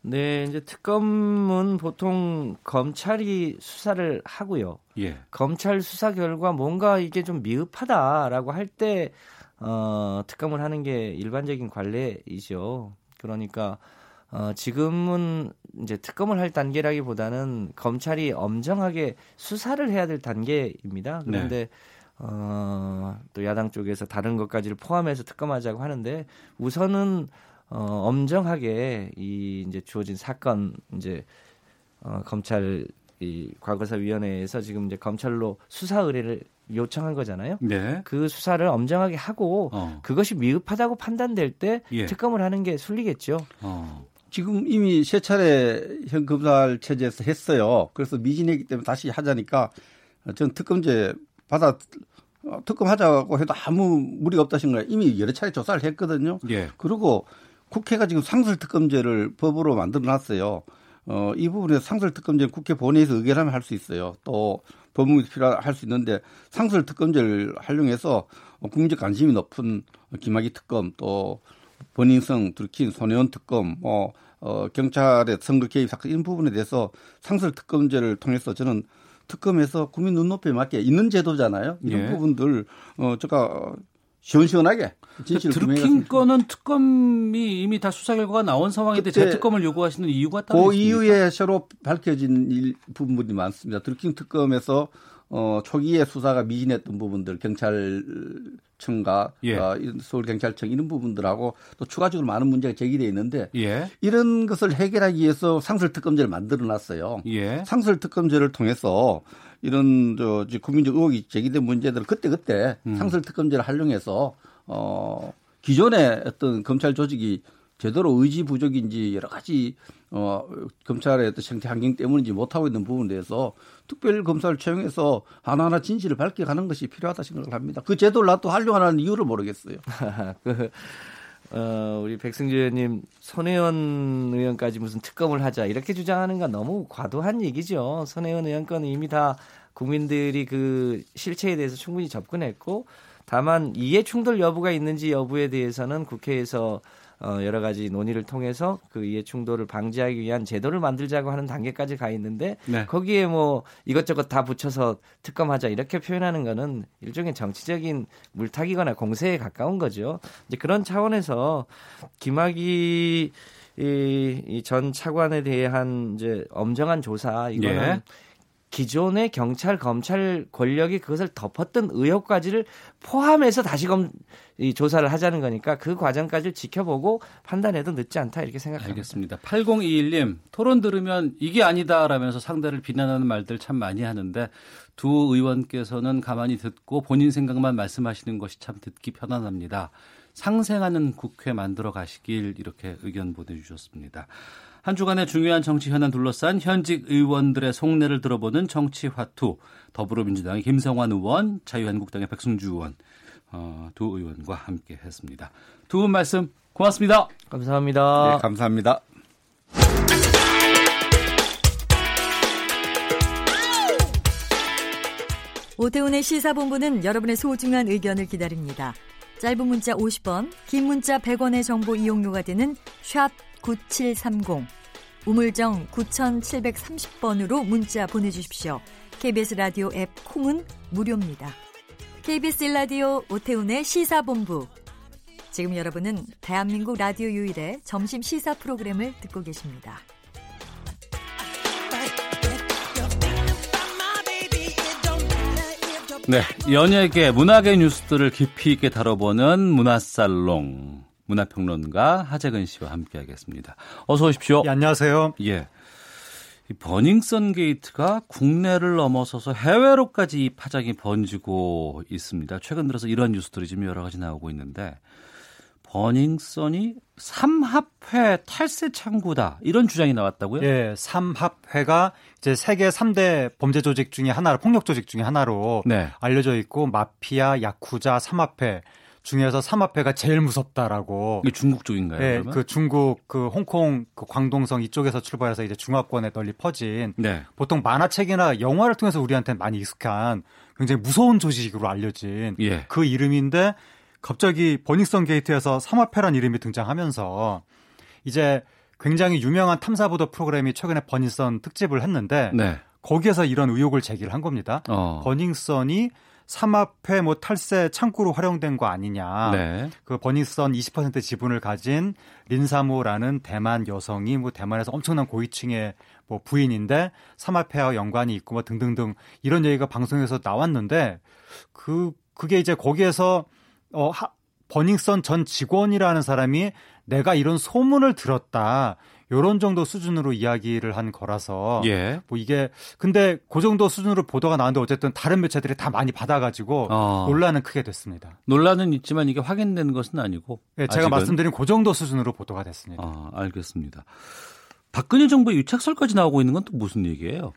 네, 이제 특검은 보통 검찰이 수사를 하고요. 예. 검찰 수사 결과 뭔가 이게 좀 미흡하다라고 할 때 어, 특검을 하는 게 일반적인 관례이죠. 그러니까 어, 지금은 이제 특검을 할 단계라기보다는 검찰이 엄정하게 수사를 해야 될 단계입니다. 그런데 네. 어, 또 야당 쪽에서 다른 것까지를 포함해서 특검하자고 하는데 우선은 어, 엄정하게 이 이제 주어진 사건 이제 어, 검찰 이 과거사위원회에서 지금 이제 검찰로 수사 의뢰를 요청한 거잖아요. 네. 그 수사를 엄정하게 하고 어. 그것이 미흡하다고 판단될 때 예. 특검을 하는 게 순리겠죠. 어. 지금 이미 세 차례 현 검찰 체제에서 했어요. 그래서 미진했기 때문에 다시 하자니까 전 특검제 받아 특검하자고 해도 아무 무리가 없다 생각해 이미 여러 차례 조사를 했거든요. 예. 그리고 국회가 지금 상설특검제를 법으로 만들어 놨어요. 어, 이 부분에서 상설특검제는 국회 본회의에서 의결하면 할 수 있어요. 또 법무부 필요할 수 있는데 상설특검제를 활용해서 국민적 관심이 높은 김학의 특검 또 본인성 들킨 손혜원 특검 뭐 어, 경찰의 선거 개입 사건 이런 부분에 대해서 상설특검제를 통해서 저는 특검에서 국민 눈높이에 맞게 있는 제도잖아요. 이런 예. 부분들 어 제가 시원시원하게 진실 들킨 건은 특검이 이미 다 수사 결과가 나온 상황인데 재특검을 요구하시는 이유가 따로 그 있습니까? 이후에 새로 밝혀진 일, 부분들이 많습니다. 들킨 특검에서 어, 초기에 수사가 미진했던 부분들 경찰청과 예. 어, 서울 경찰청 이런 부분들하고 또 추가적으로 많은 문제가 제기되어 있는데 예. 이런 것을 해결하기 위해서 상설 특검제를 만들어 놨어요. 예. 상설 특검제를 통해서 이런 저 국민적 의혹이 제기된 문제들을 그때 그때 음. 상설 특검제를 활용해서 어 기존의 어떤 검찰 조직이 제대로 의지 부족인지 여러 가지 어 검찰의 어떤 생태 환경 때문인지 못하고 있는 부분에 대해서 특별 검사를 채용해서 하나하나 진실을 밝혀가는 것이 필요하다 생각을 합니다. 그 제도를 놔도 활용하는 이유를 모르겠어요. 그, 어, 우리 백승주 의원님 손혜원 의원까지 무슨 특검을 하자 이렇게 주장하는 건 너무 과도한 얘기죠. 손혜원 의원 건은 이미 다 국민들이 그 실체에 대해서 충분히 접근했고 다만 이해 충돌 여부가 있는지 여부에 대해서는 국회에서 어, 여러 가지 논의를 통해서 그 이해 충돌을 방지하기 위한 제도를 만들자고 하는 단계까지 가 있는데 네. 거기에 뭐 이것저것 다 붙여서 특검하자 이렇게 표현하는 거는 일종의 정치적인 물타기거나 공세에 가까운 거죠. 이제 그런 차원에서 김학의 이전 차관에 대한 이제 엄정한 조사 이거는 예. 기존의 경찰 검찰 권력이 그것을 덮었던 의혹까지를 포함해서 다시 검 이 조사를 하자는 거니까 그 과정까지 지켜보고 판단해도 늦지 않다 이렇게 생각합니다. 알겠습니다. 8021님 토론 들으면 이게 아니다라면서 상대를 비난하는 말들 참 많이 하는데 두 의원께서는 가만히 듣고 본인 생각만 말씀하시는 것이 참 듣기 편안합니다. 상생하는 국회 만들어 가시길 이렇게 의견 보내주셨습니다. 한 주간의 중요한 정치 현안 둘러싼 현직 의원들의 속내를 들어보는 정치화투 더불어민주당의 김성환 의원, 자유한국당의 백승주 의원 어, 두 의원과 함께 했습니다. 두 분 말씀 고맙습니다. 감사합니다. 네, 감사합니다. 오태훈의 시사본부는 여러분의 소중한 의견을 기다립니다. 짧은 문자 50원, 긴 문자 100원의 정보 이용료가 되는 샵 9730 우물정 9730번으로 문자 보내주십시오. KBS 라디오 앱 콩은 무료입니다. KBS 라디오 오태훈의 시사본부 지금 여러분은 대한민국 라디오 유일의 점심 시사 프로그램을 듣고 계십니다. 네, 연예계, 문학의 뉴스들을 깊이 있게 다뤄보는 문화살롱. 문화평론가 하재근 씨와 함께하겠습니다. 어서 오십시오. 예, 안녕하세요. 예. 이 버닝썬 게이트가 국내를 넘어서서 해외로까지 이 파장이 번지고 있습니다. 최근 들어서 이런 뉴스들이 지금 여러 가지 나오고 있는데 버닝썬이 삼합회 탈세 창구다 이런 주장이 나왔다고요? 예, 삼합회가 이제 세계 3대 범죄 조직 중에 하나로 폭력 조직 중에 하나로 네. 알려져 있고 마피아, 야쿠자, 삼합회 중에서 삼합회가 제일 무섭다라고. 이게 중국 쪽인가요? 네, 그러면? 그 중국 그 홍콩 그 광동성 이쪽에서 출발해서 이제 중화권에 널리 퍼진 네. 보통 만화책이나 영화를 통해서 우리한테 많이 익숙한 굉장히 무서운 조직으로 알려진 예. 그 이름인데 갑자기 버닝썬 게이트에서 삼합회란 이름이 등장하면서 이제 굉장히 유명한 탐사보도 프로그램이 최근에 버닝썬 특집을 했는데 네. 거기에서 이런 의혹을 제기를 한 겁니다. 어. 버닝썬이 삼합회 뭐 탈세 창구로 활용된 거 아니냐. 네. 그 버닝썬 20% 지분을 가진 린사모라는 대만 여성이 뭐 대만에서 엄청난 고위층의 뭐 부인인데 삼합회와 연관이 있고 뭐 등등등 이런 얘기가 방송에서 나왔는데 그 그게 이제 거기에서 어 하, 버닝썬 전 직원이라는 사람이 내가 이런 소문을 들었다. 요런 정도 수준으로 이야기를 한 거라서 예. 뭐 이게 근데 그 정도 수준으로 보도가 나왔는데 어쨌든 다른 매체들이 다 많이 받아가지고 어. 논란은 크게 됐습니다. 논란은 있지만 이게 확인된 것은 아니고 네, 제가 아직은? 말씀드린 그 정도 수준으로 보도가 됐습니다. 아, 알겠습니다. 박근혜 정부의 유착설까지 나오고 있는 건 또 무슨 얘기예요?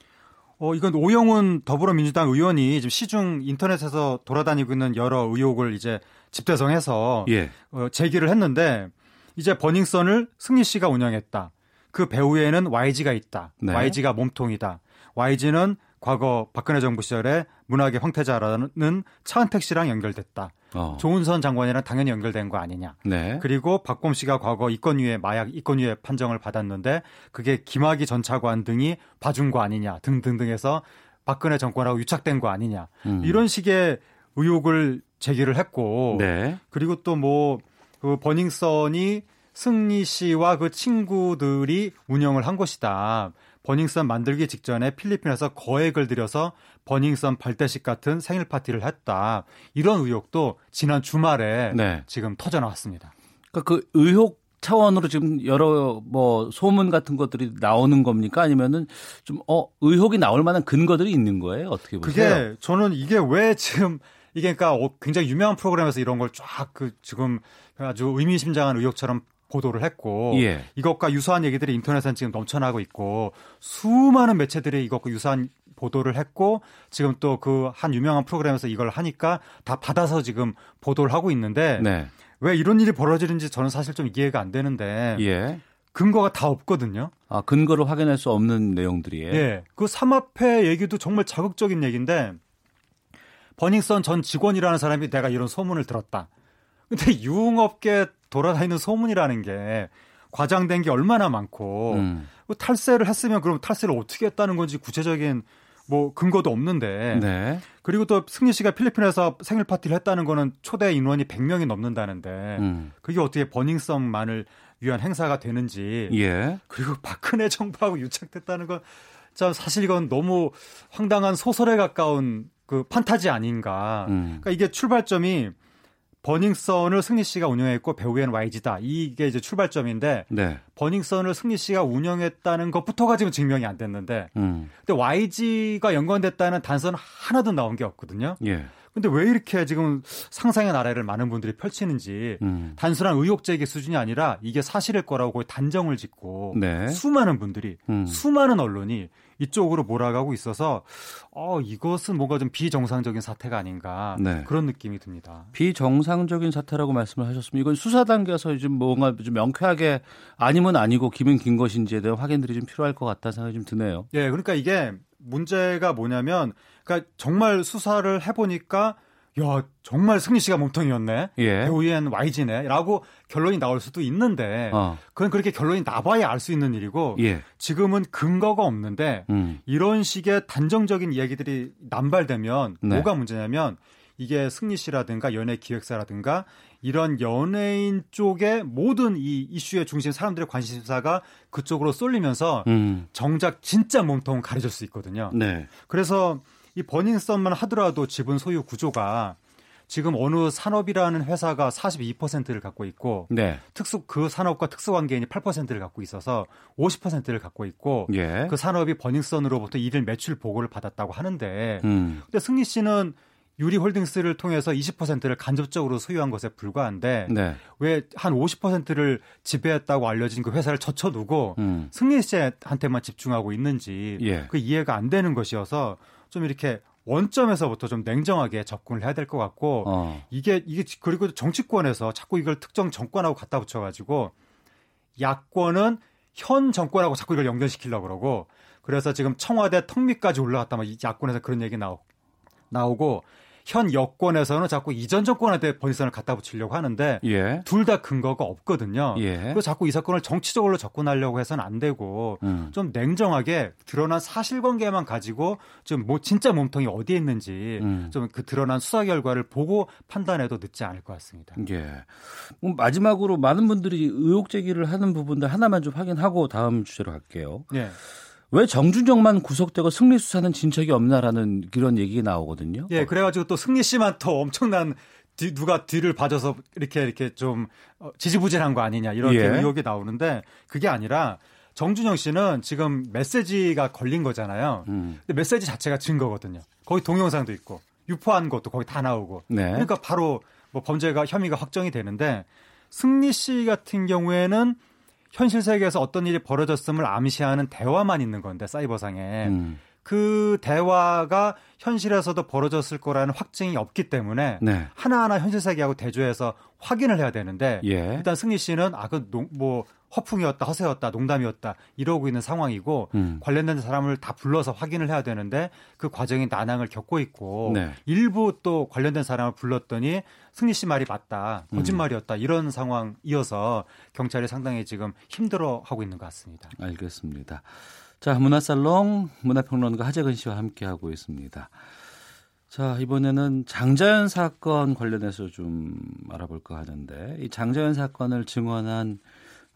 어, 이건 오영훈 더불어민주당 의원이 지금 시중 인터넷에서 돌아다니고 있는 여러 의혹을 이제 집대성해서 예. 어, 제기를 했는데 이제 버닝썬을 승리 씨가 운영했다. 그 배후에는 YG가 있다. 네. YG가 몸통이다. YG는 과거 박근혜 정부 시절에 문학의 황태자라는 차은택 씨랑 연결됐다. 어. 조은선 장관이랑 당연히 연결된 거 아니냐. 네. 그리고 박범 씨가 과거 이권유예 마약 이권유예 판정을 받았는데 그게 김학의 전 차관 등이 봐준 거 아니냐 등등등해서 박근혜 정권하고 유착된 거 아니냐. 음. 이런 식의 의혹을 제기를 했고 네. 그리고 또뭐 그 버닝썬이 승리 씨와 그 친구들이 운영을 한 것이다. 버닝썬 만들기 직전에 필리핀에서 거액을 들여서 버닝썬 발대식 같은 생일 파티를 했다. 이런 의혹도 지난 주말에 네. 지금 터져 나왔습니다. 그러니까 그 의혹 차원으로 지금 여러 뭐 소문 같은 것들이 나오는 겁니까? 아니면은 좀 어 의혹이 나올 만한 근거들이 있는 거예요? 어떻게 보세요? 그게 저는 이게 왜 지금 이게 그러니까 어, 굉장히 유명한 프로그램에서 이런 걸 쫙 그 지금 아주 의미심장한 의혹처럼 보도를 했고 예. 이것과 유사한 얘기들이 인터넷에 지금 넘쳐나고 있고 수많은 매체들이 이것과 유사한 보도를 했고 지금 또 그 한 유명한 프로그램에서 이걸 하니까 다 받아서 지금 보도를 하고 있는데 네. 왜 이런 일이 벌어지는지 저는 사실 좀 이해가 안 되는데 예. 근거가 다 없거든요. 아 근거를 확인할 수 없는 내용들이에요. 예, 그 삼합회 얘기도 정말 자극적인 얘기인데 버닝썬 전 직원이라는 사람이 내가 이런 소문을 들었다. 근데 유흥업계 돌아다니는 소문이라는 게 과장된 게 얼마나 많고 음. 뭐 탈세를 했으면 그럼 탈세를 어떻게 했다는 건지 구체적인 뭐 근거도 없는데 네. 그리고 또 승리 씨가 필리핀에서 생일 파티를 했다는 거는 초대 인원이 100명이 넘는다는데 음. 그게 어떻게 버닝썬만을 위한 행사가 되는지 예. 그리고 박근혜 정부하고 유착됐다는 건 참 사실 이건 너무 황당한 소설에 가까운 그 판타지 아닌가. 음. 그러니까 이게 출발점이 버닝썬을 승리 씨가 운영했고 배우에는 YG다. 이게 이제 출발점인데 네. 버닝썬을 승리 씨가 운영했다는 것부터가 지금 증명이 안 됐는데 음. 근데 YG가 연관됐다는 단서는 하나도 나온 게 없거든요. 예. 근데 왜 이렇게 지금 상상의 나라를 많은 분들이 펼치는지 음. 단순한 의혹 제기 수준이 아니라 이게 사실일 거라고 거의 단정을 짓고 네. 수많은 분들이 음. 수많은 언론이 이쪽으로 몰아가고 있어서 어 이것은 뭔가 좀 비정상적인 사태가 아닌가 네. 그런 느낌이 듭니다. 비정상적인 사태라고 말씀을 하셨습니다. 이건 수사 단계에서 좀 뭔가 좀 명쾌하게 아니면 아니고 기면 긴 것인지에 대한 확인들이 좀 필요할 것 같다는 생각이 좀 드네요. 예, 그러니까 이게 문제가 뭐냐면 그러니까 정말 수사를 해 보니까 야 정말 승리 씨가 몸통이었네 예. 배우엔 YG네라고 결론이 나올 수도 있는데 어. 그건 그렇게 결론이 나봐야 알 수 있는 일이고 예. 지금은 근거가 없는데 음. 이런 식의 단정적인 이야기들이 남발되면 네. 뭐가 문제냐면 이게 승리 씨라든가 연예 기획사라든가 이런 연예인 쪽에 모든 이 이슈의 중심 사람들의 관심사가 그쪽으로 쏠리면서 음. 정작 진짜 몸통 가려질 수 있거든요. 네. 그래서 이 버닝썬만 하더라도 지분 소유 구조가 지금 어느 산업이라는 회사가 42%를 갖고 있고 네. 특수 그 산업과 특수 관계인이 8%를 갖고 있어서 50%를 갖고 있고 예. 그 산업이 버닝썬으로부터 일일 매출 보고를 받았다고 하는데 음. 근데 승리 씨는 유리홀딩스를 통해서 20%를 간접적으로 소유한 것에 불과한데 네. 왜한 50%를 지배했다고 알려진 그 회사를 젖혀두고 음. 승리 씨한테만 집중하고 있는지 예. 그 이해가 안 되는 것이어서 좀 이렇게 원점에서부터 좀 냉정하게 접근을 해야 될 것 같고 어. 이게 이게 그리고 정치권에서 자꾸 이걸 특정 정권하고 갖다 붙여 가지고 야권은 현 정권하고 자꾸 이걸 연결시키려고 그러고 그래서 지금 청와대 턱밑까지 올라갔다 막 야권에서 그런 얘기 나오, 나오고 현 여권에서는 자꾸 이전 정권한테 번선을 갖다 붙이려고 하는데 예. 둘다 근거가 없거든요. 예. 그리고 자꾸 이 사건을 정치적으로 접근하려고 해서는 안 되고 음. 좀 냉정하게 드러난 사실관계만 가지고 좀 뭐 진짜 몸통이 어디에 있는지 음. 좀그 드러난 수사 결과를 보고 판단해도 늦지 않을 것 같습니다. 예. 마지막으로 많은 분들이 의혹 제기를 하는 부분들 하나만 좀 확인하고 다음 주제로 갈게요. 예. 왜 정준영만 구속되고 승리 수사는 진척이 없나라는 그런 얘기가 나오거든요. 예, 그래가지고 또 승리 씨만 더 엄청난 뒤, 누가 뒤를 봐줘서 이렇게 이렇게 좀 어, 지지부진한 거 아니냐 이런 예. 의혹이 나오는데 그게 아니라 정준영 씨는 지금 메시지가 걸린 거잖아요. 음. 근데 메시지 자체가 증거거든요. 거기 동영상도 있고 유포한 것도 거기 다 나오고. 네. 그러니까 바로 뭐 범죄가 혐의가 확정이 되는데 승리 씨 같은 경우에는 현실 세계에서 어떤 일이 벌어졌음을 암시하는 대화만 있는 건데 사이버상에 음. 그 대화가 현실에서도 벌어졌을 거라는 확증이 없기 때문에 네. 하나하나 현실 세계하고 대조해서 확인을 해야 되는데 예. 일단 승리 씨는 아그뭐 허풍이었다, 허세였다, 농담이었다 이러고 있는 상황이고 음. 관련된 사람을 다 불러서 확인을 해야 되는데 그 과정이 난항을 겪고 있고 네. 일부 또 관련된 사람을 불렀더니 승리 씨 말이 맞다, 음. 거짓말이었다 음. 이런 상황이어서 경찰이 상당히 지금 힘들어하고 있는 것 같습니다. 알겠습니다. 자 문화살롱 문화평론가 하재근 씨와 함께 하고 있습니다. 자, 이번에는 장자연 사건 관련해서 좀 알아볼까 하는데, 이 장자연 사건을 증언한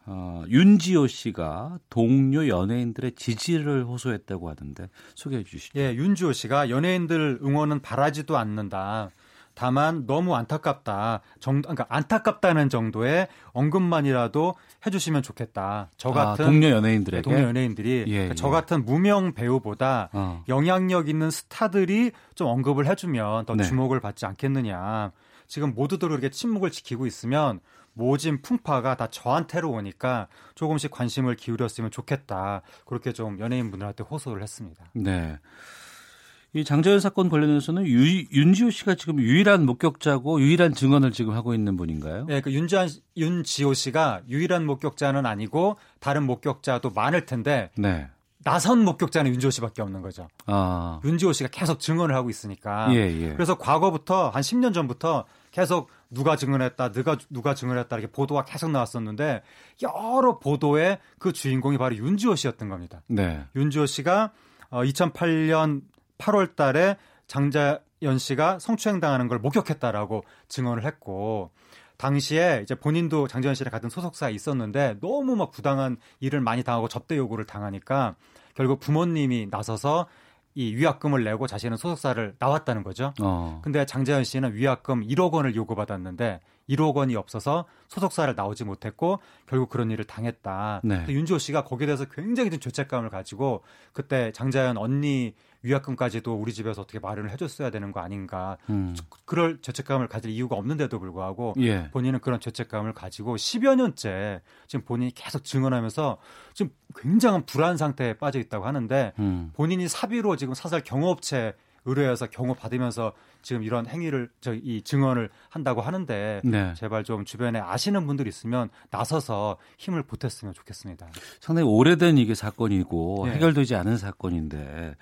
어, 윤지호 씨가 동료 연예인들의 지지를 호소했다고 하던데 소개해 주시죠. 예, 윤지호 씨가 연예인들 응원은 바라지도 않는다. 다만 너무 안타깝다. 정, 그러니까 안타깝다는 정도의 언급만이라도 해주시면 좋겠다. 저 아, 같은 아, 동료 연예인들에게 동료 연예인들이 예, 그러니까 예. 저 같은 무명 배우보다 어. 영향력 있는 스타들이 좀 언급을 해주면 더 네. 주목을 받지 않겠느냐. 지금 모두들 그렇게 침묵을 지키고 있으면 모진 풍파가 다 저한테로 오니까 조금씩 관심을 기울였으면 좋겠다. 그렇게 좀 연예인분들한테 호소를 했습니다. 네. 이 장재현 사건 관련해서는 유, 윤지호 씨가 지금 유일한 목격자고 유일한 증언을 지금 하고 있는 분인가요? 네, 그 윤지한 윤지호 씨가 유일한 목격자는 아니고 다른 목격자도 많을 텐데 네. 나선 목격자는 윤지호 씨밖에 없는 거죠. 아. 윤지호 씨가 계속 증언을 하고 있으니까. 예, 예. 그래서 과거부터 한 10년 전부터 계속 누가 증언했다, 누가 누가 증언했다 이렇게 보도가 계속 나왔었는데 여러 보도에 그 주인공이 바로 윤지호 씨였던 겁니다. 네. 윤지호 씨가 2008년 어, 8월 달에 장자연 씨가 성추행 당하는 걸 목격했다라고 증언을 했고 당시에 이제 본인도 장자연 씨랑 같은 소속사에 있었는데 너무 막 부당한 일을 많이 당하고 접대 요구를 당하니까 결국 부모님이 나서서 이 위약금을 내고 자신은 소속사를 나왔다는 거죠. 어. 근데 장재현 씨는 위약금 1억 원을 요구받았는데 1억 원이 없어서 소속사를 나오지 못했고 결국 그런 일을 당했다. 네. 윤지호 씨가 거기에 대해서 굉장히 좀 죄책감을 가지고 그때 장자연 언니 위약금까지도 우리 집에서 어떻게 마련을 해줬어야 되는 거 아닌가. 음. 그럴 죄책감을 가질 이유가 없는데도 불구하고 예. 본인은 그런 죄책감을 가지고 10여 년째 지금 본인이 계속 증언하면서 지금 굉장한 불안 상태에 빠져 있다고 하는데 음. 본인이 사비로 지금 사설 경호업체 의뢰해서 경호 받으면서 지금 이런 행위를 저 이 증언을 한다고 하는데 네. 제발 좀 주변에 아시는 분들 있으면 나서서 힘을 보탰으면 좋겠습니다. 상당히 오래된 이게 사건이고 네. 해결되지 않은 사건인데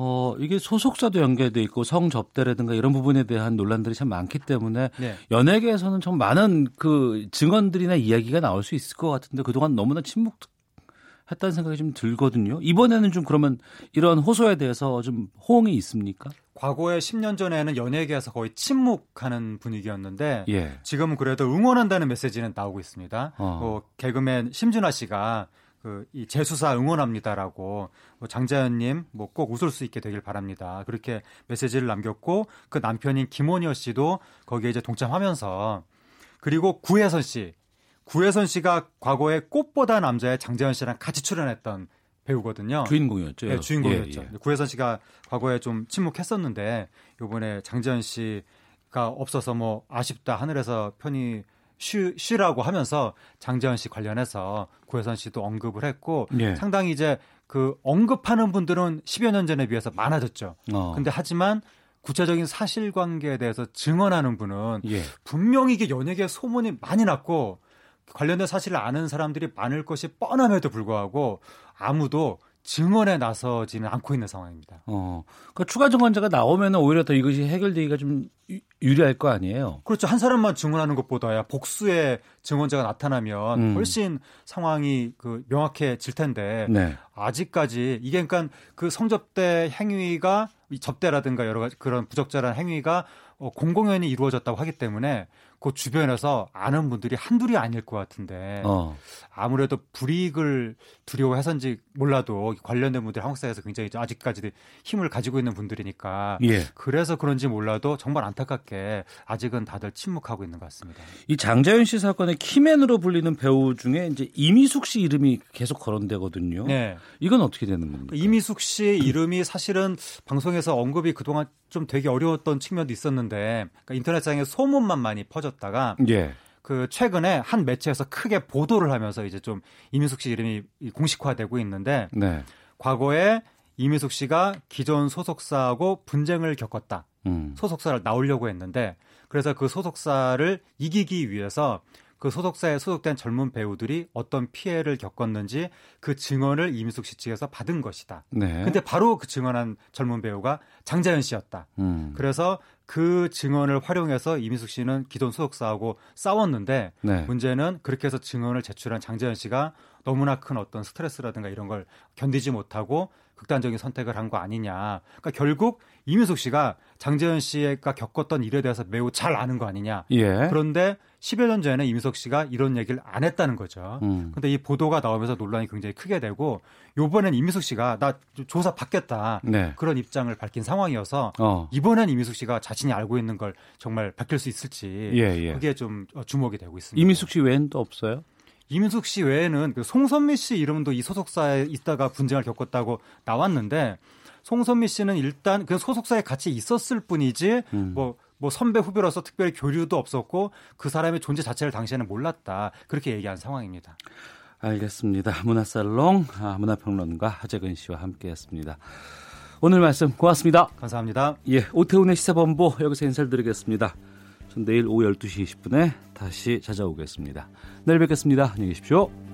어, 이게 소속사도 연계돼 있고 성접대라든가 이런 부분에 대한 논란들이 참 많기 때문에 네. 연예계에서는 좀 많은 그 증언들이나 이야기가 나올 수 있을 것 같은데 그동안 너무나 침묵 했다는 생각이 좀 들거든요. 이번에는 좀 그러면 이런 호소에 대해서 좀 호응이 있습니까? 과거에 10년 전에는 연예계에서 거의 침묵하는 분위기였는데 예. 지금은 그래도 응원한다는 메시지는 나오고 있습니다. 어. 뭐 개그맨 심준아 씨가 그이 재수사 응원합니다라고 뭐 장자연님 뭐 꼭 웃을 수 있게 되길 바랍니다. 그렇게 메시지를 남겼고 그 남편인 김원효 씨도 거기에 이제 동참하면서 그리고 구혜선 씨 구혜선 씨가 과거에 꽃보다 남자의 장재현 씨랑 같이 출연했던 배우거든요. 주인공이었죠. 네, 주인공이었죠. 예, 예. 구혜선 씨가 과거에 좀 침묵했었는데 이번에 장재현 씨가 없어서 뭐 아쉽다 하늘에서 편히 쉬, 쉬라고 하면서 장재현 씨 관련해서 구혜선 씨도 언급을 했고 예. 상당히 이제 그 언급하는 분들은 10여 년 전에 비해서 많아졌죠. 어. 근데 하지만 구체적인 사실관계에 대해서 증언하는 분은 예. 분명히 이게 연예계 소문이 많이 났고 관련된 사실을 아는 사람들이 많을 것이 뻔함에도 불구하고 아무도 증언에 나서지는 않고 있는 상황입니다. 어, 그러니까 추가 증언자가 나오면 오히려 더 이것이 해결되기가 좀 유리할 거 아니에요? 그렇죠. 한 사람만 증언하는 것보다야 복수의 증언자가 나타나면 음. 훨씬 상황이 그 명확해질 텐데 네. 아직까지 이게 그러니까 그 성접대 행위가 접대라든가 여러 가지 그런 부적절한 행위가 어, 공공연히 이루어졌다고 하기 때문에 그 주변에서 아는 분들이 한둘이 아닐 것 같은데 어. 아무래도 불이익을 두려워해서인지 몰라도 관련된 분들 한국 사회에서 굉장히 아직까지 힘을 가지고 있는 분들이니까 예. 그래서 그런지 몰라도 정말 안타깝게 아직은 다들 침묵하고 있는 것 같습니다. 이 장자연 씨 사건의 키맨으로 불리는 배우 중에 이제 이미숙 씨 이름이 계속 거론되거든요. 네. 이건 어떻게 되는 겁니까? 이미숙 씨 이름이 사실은 방송에서 언급이 그동안 좀 되게 어려웠던 측면도 있었는데 그러니까 인터넷상에 소문만 많이 퍼졌다가 예. 그 최근에 한 매체에서 크게 보도를 하면서 이제 좀 이민숙 씨 이름이 공식화되고 있는데 네. 과거에 이민숙 씨가 기존 소속사하고 분쟁을 겪었다. 음. 소속사를 나오려고 했는데 그래서 그 소속사를 이기기 위해서 그 소속사에 소속된 젊은 배우들이 어떤 피해를 겪었는지 그 증언을 이민숙 씨 측에서 받은 것이다. 네. 근데 바로 그 증언한 젊은 배우가 장자연 씨였다. 음. 그래서 그 증언을 활용해서 이민숙 씨는 기존 소속사하고 싸웠는데 네. 문제는 그렇게 해서 증언을 제출한 장재현 씨가 너무나 큰 어떤 스트레스라든가 이런 걸 견디지 못하고 극단적인 선택을 한 거 아니냐. 그러니까 결국 이민숙 씨가 장재현 씨가 겪었던 일에 대해서 매우 잘 아는 거 아니냐. 예. 그런데 10여 년 전에 이민석 씨가 이런 얘기를 안 했다는 거죠. 음. 근데 이 보도가 나오면서 논란이 굉장히 크게 되고 요번엔 이민석 씨가 나 조사 받겠다. 네. 그런 입장을 밝힌 상황이어서 어. 이번엔 이민석 씨가 자신이 알고 있는 걸 정말 밝힐 수 있을지 예, 예. 그게 좀 주목이 되고 있습니다. 이민숙 씨 외엔 또 없어요? 이민숙 씨 외에는 그 송선미 씨 이름도 이 소속사에 있다가 분쟁을 겪었다고 나왔는데 송선미 씨는 일단 그 소속사에 같이 있었을 뿐이지 음. 뭐뭐 뭐 선배 후배로서 특별히 교류도 없었고 그 사람의 존재 자체를 당시에는 몰랐다 그렇게 얘기한 상황입니다. 알겠습니다. 문화살롱 아, 문화평론가 하재근 씨와 함께했습니다. 오늘 말씀 고맙습니다. 감사합니다. 예, 오태훈의 시사본부 여기서 인사를 드리겠습니다. 전 내일 오후 12시 20분에 다시 찾아오겠습니다. 내일 뵙겠습니다. 안녕히 계십시오.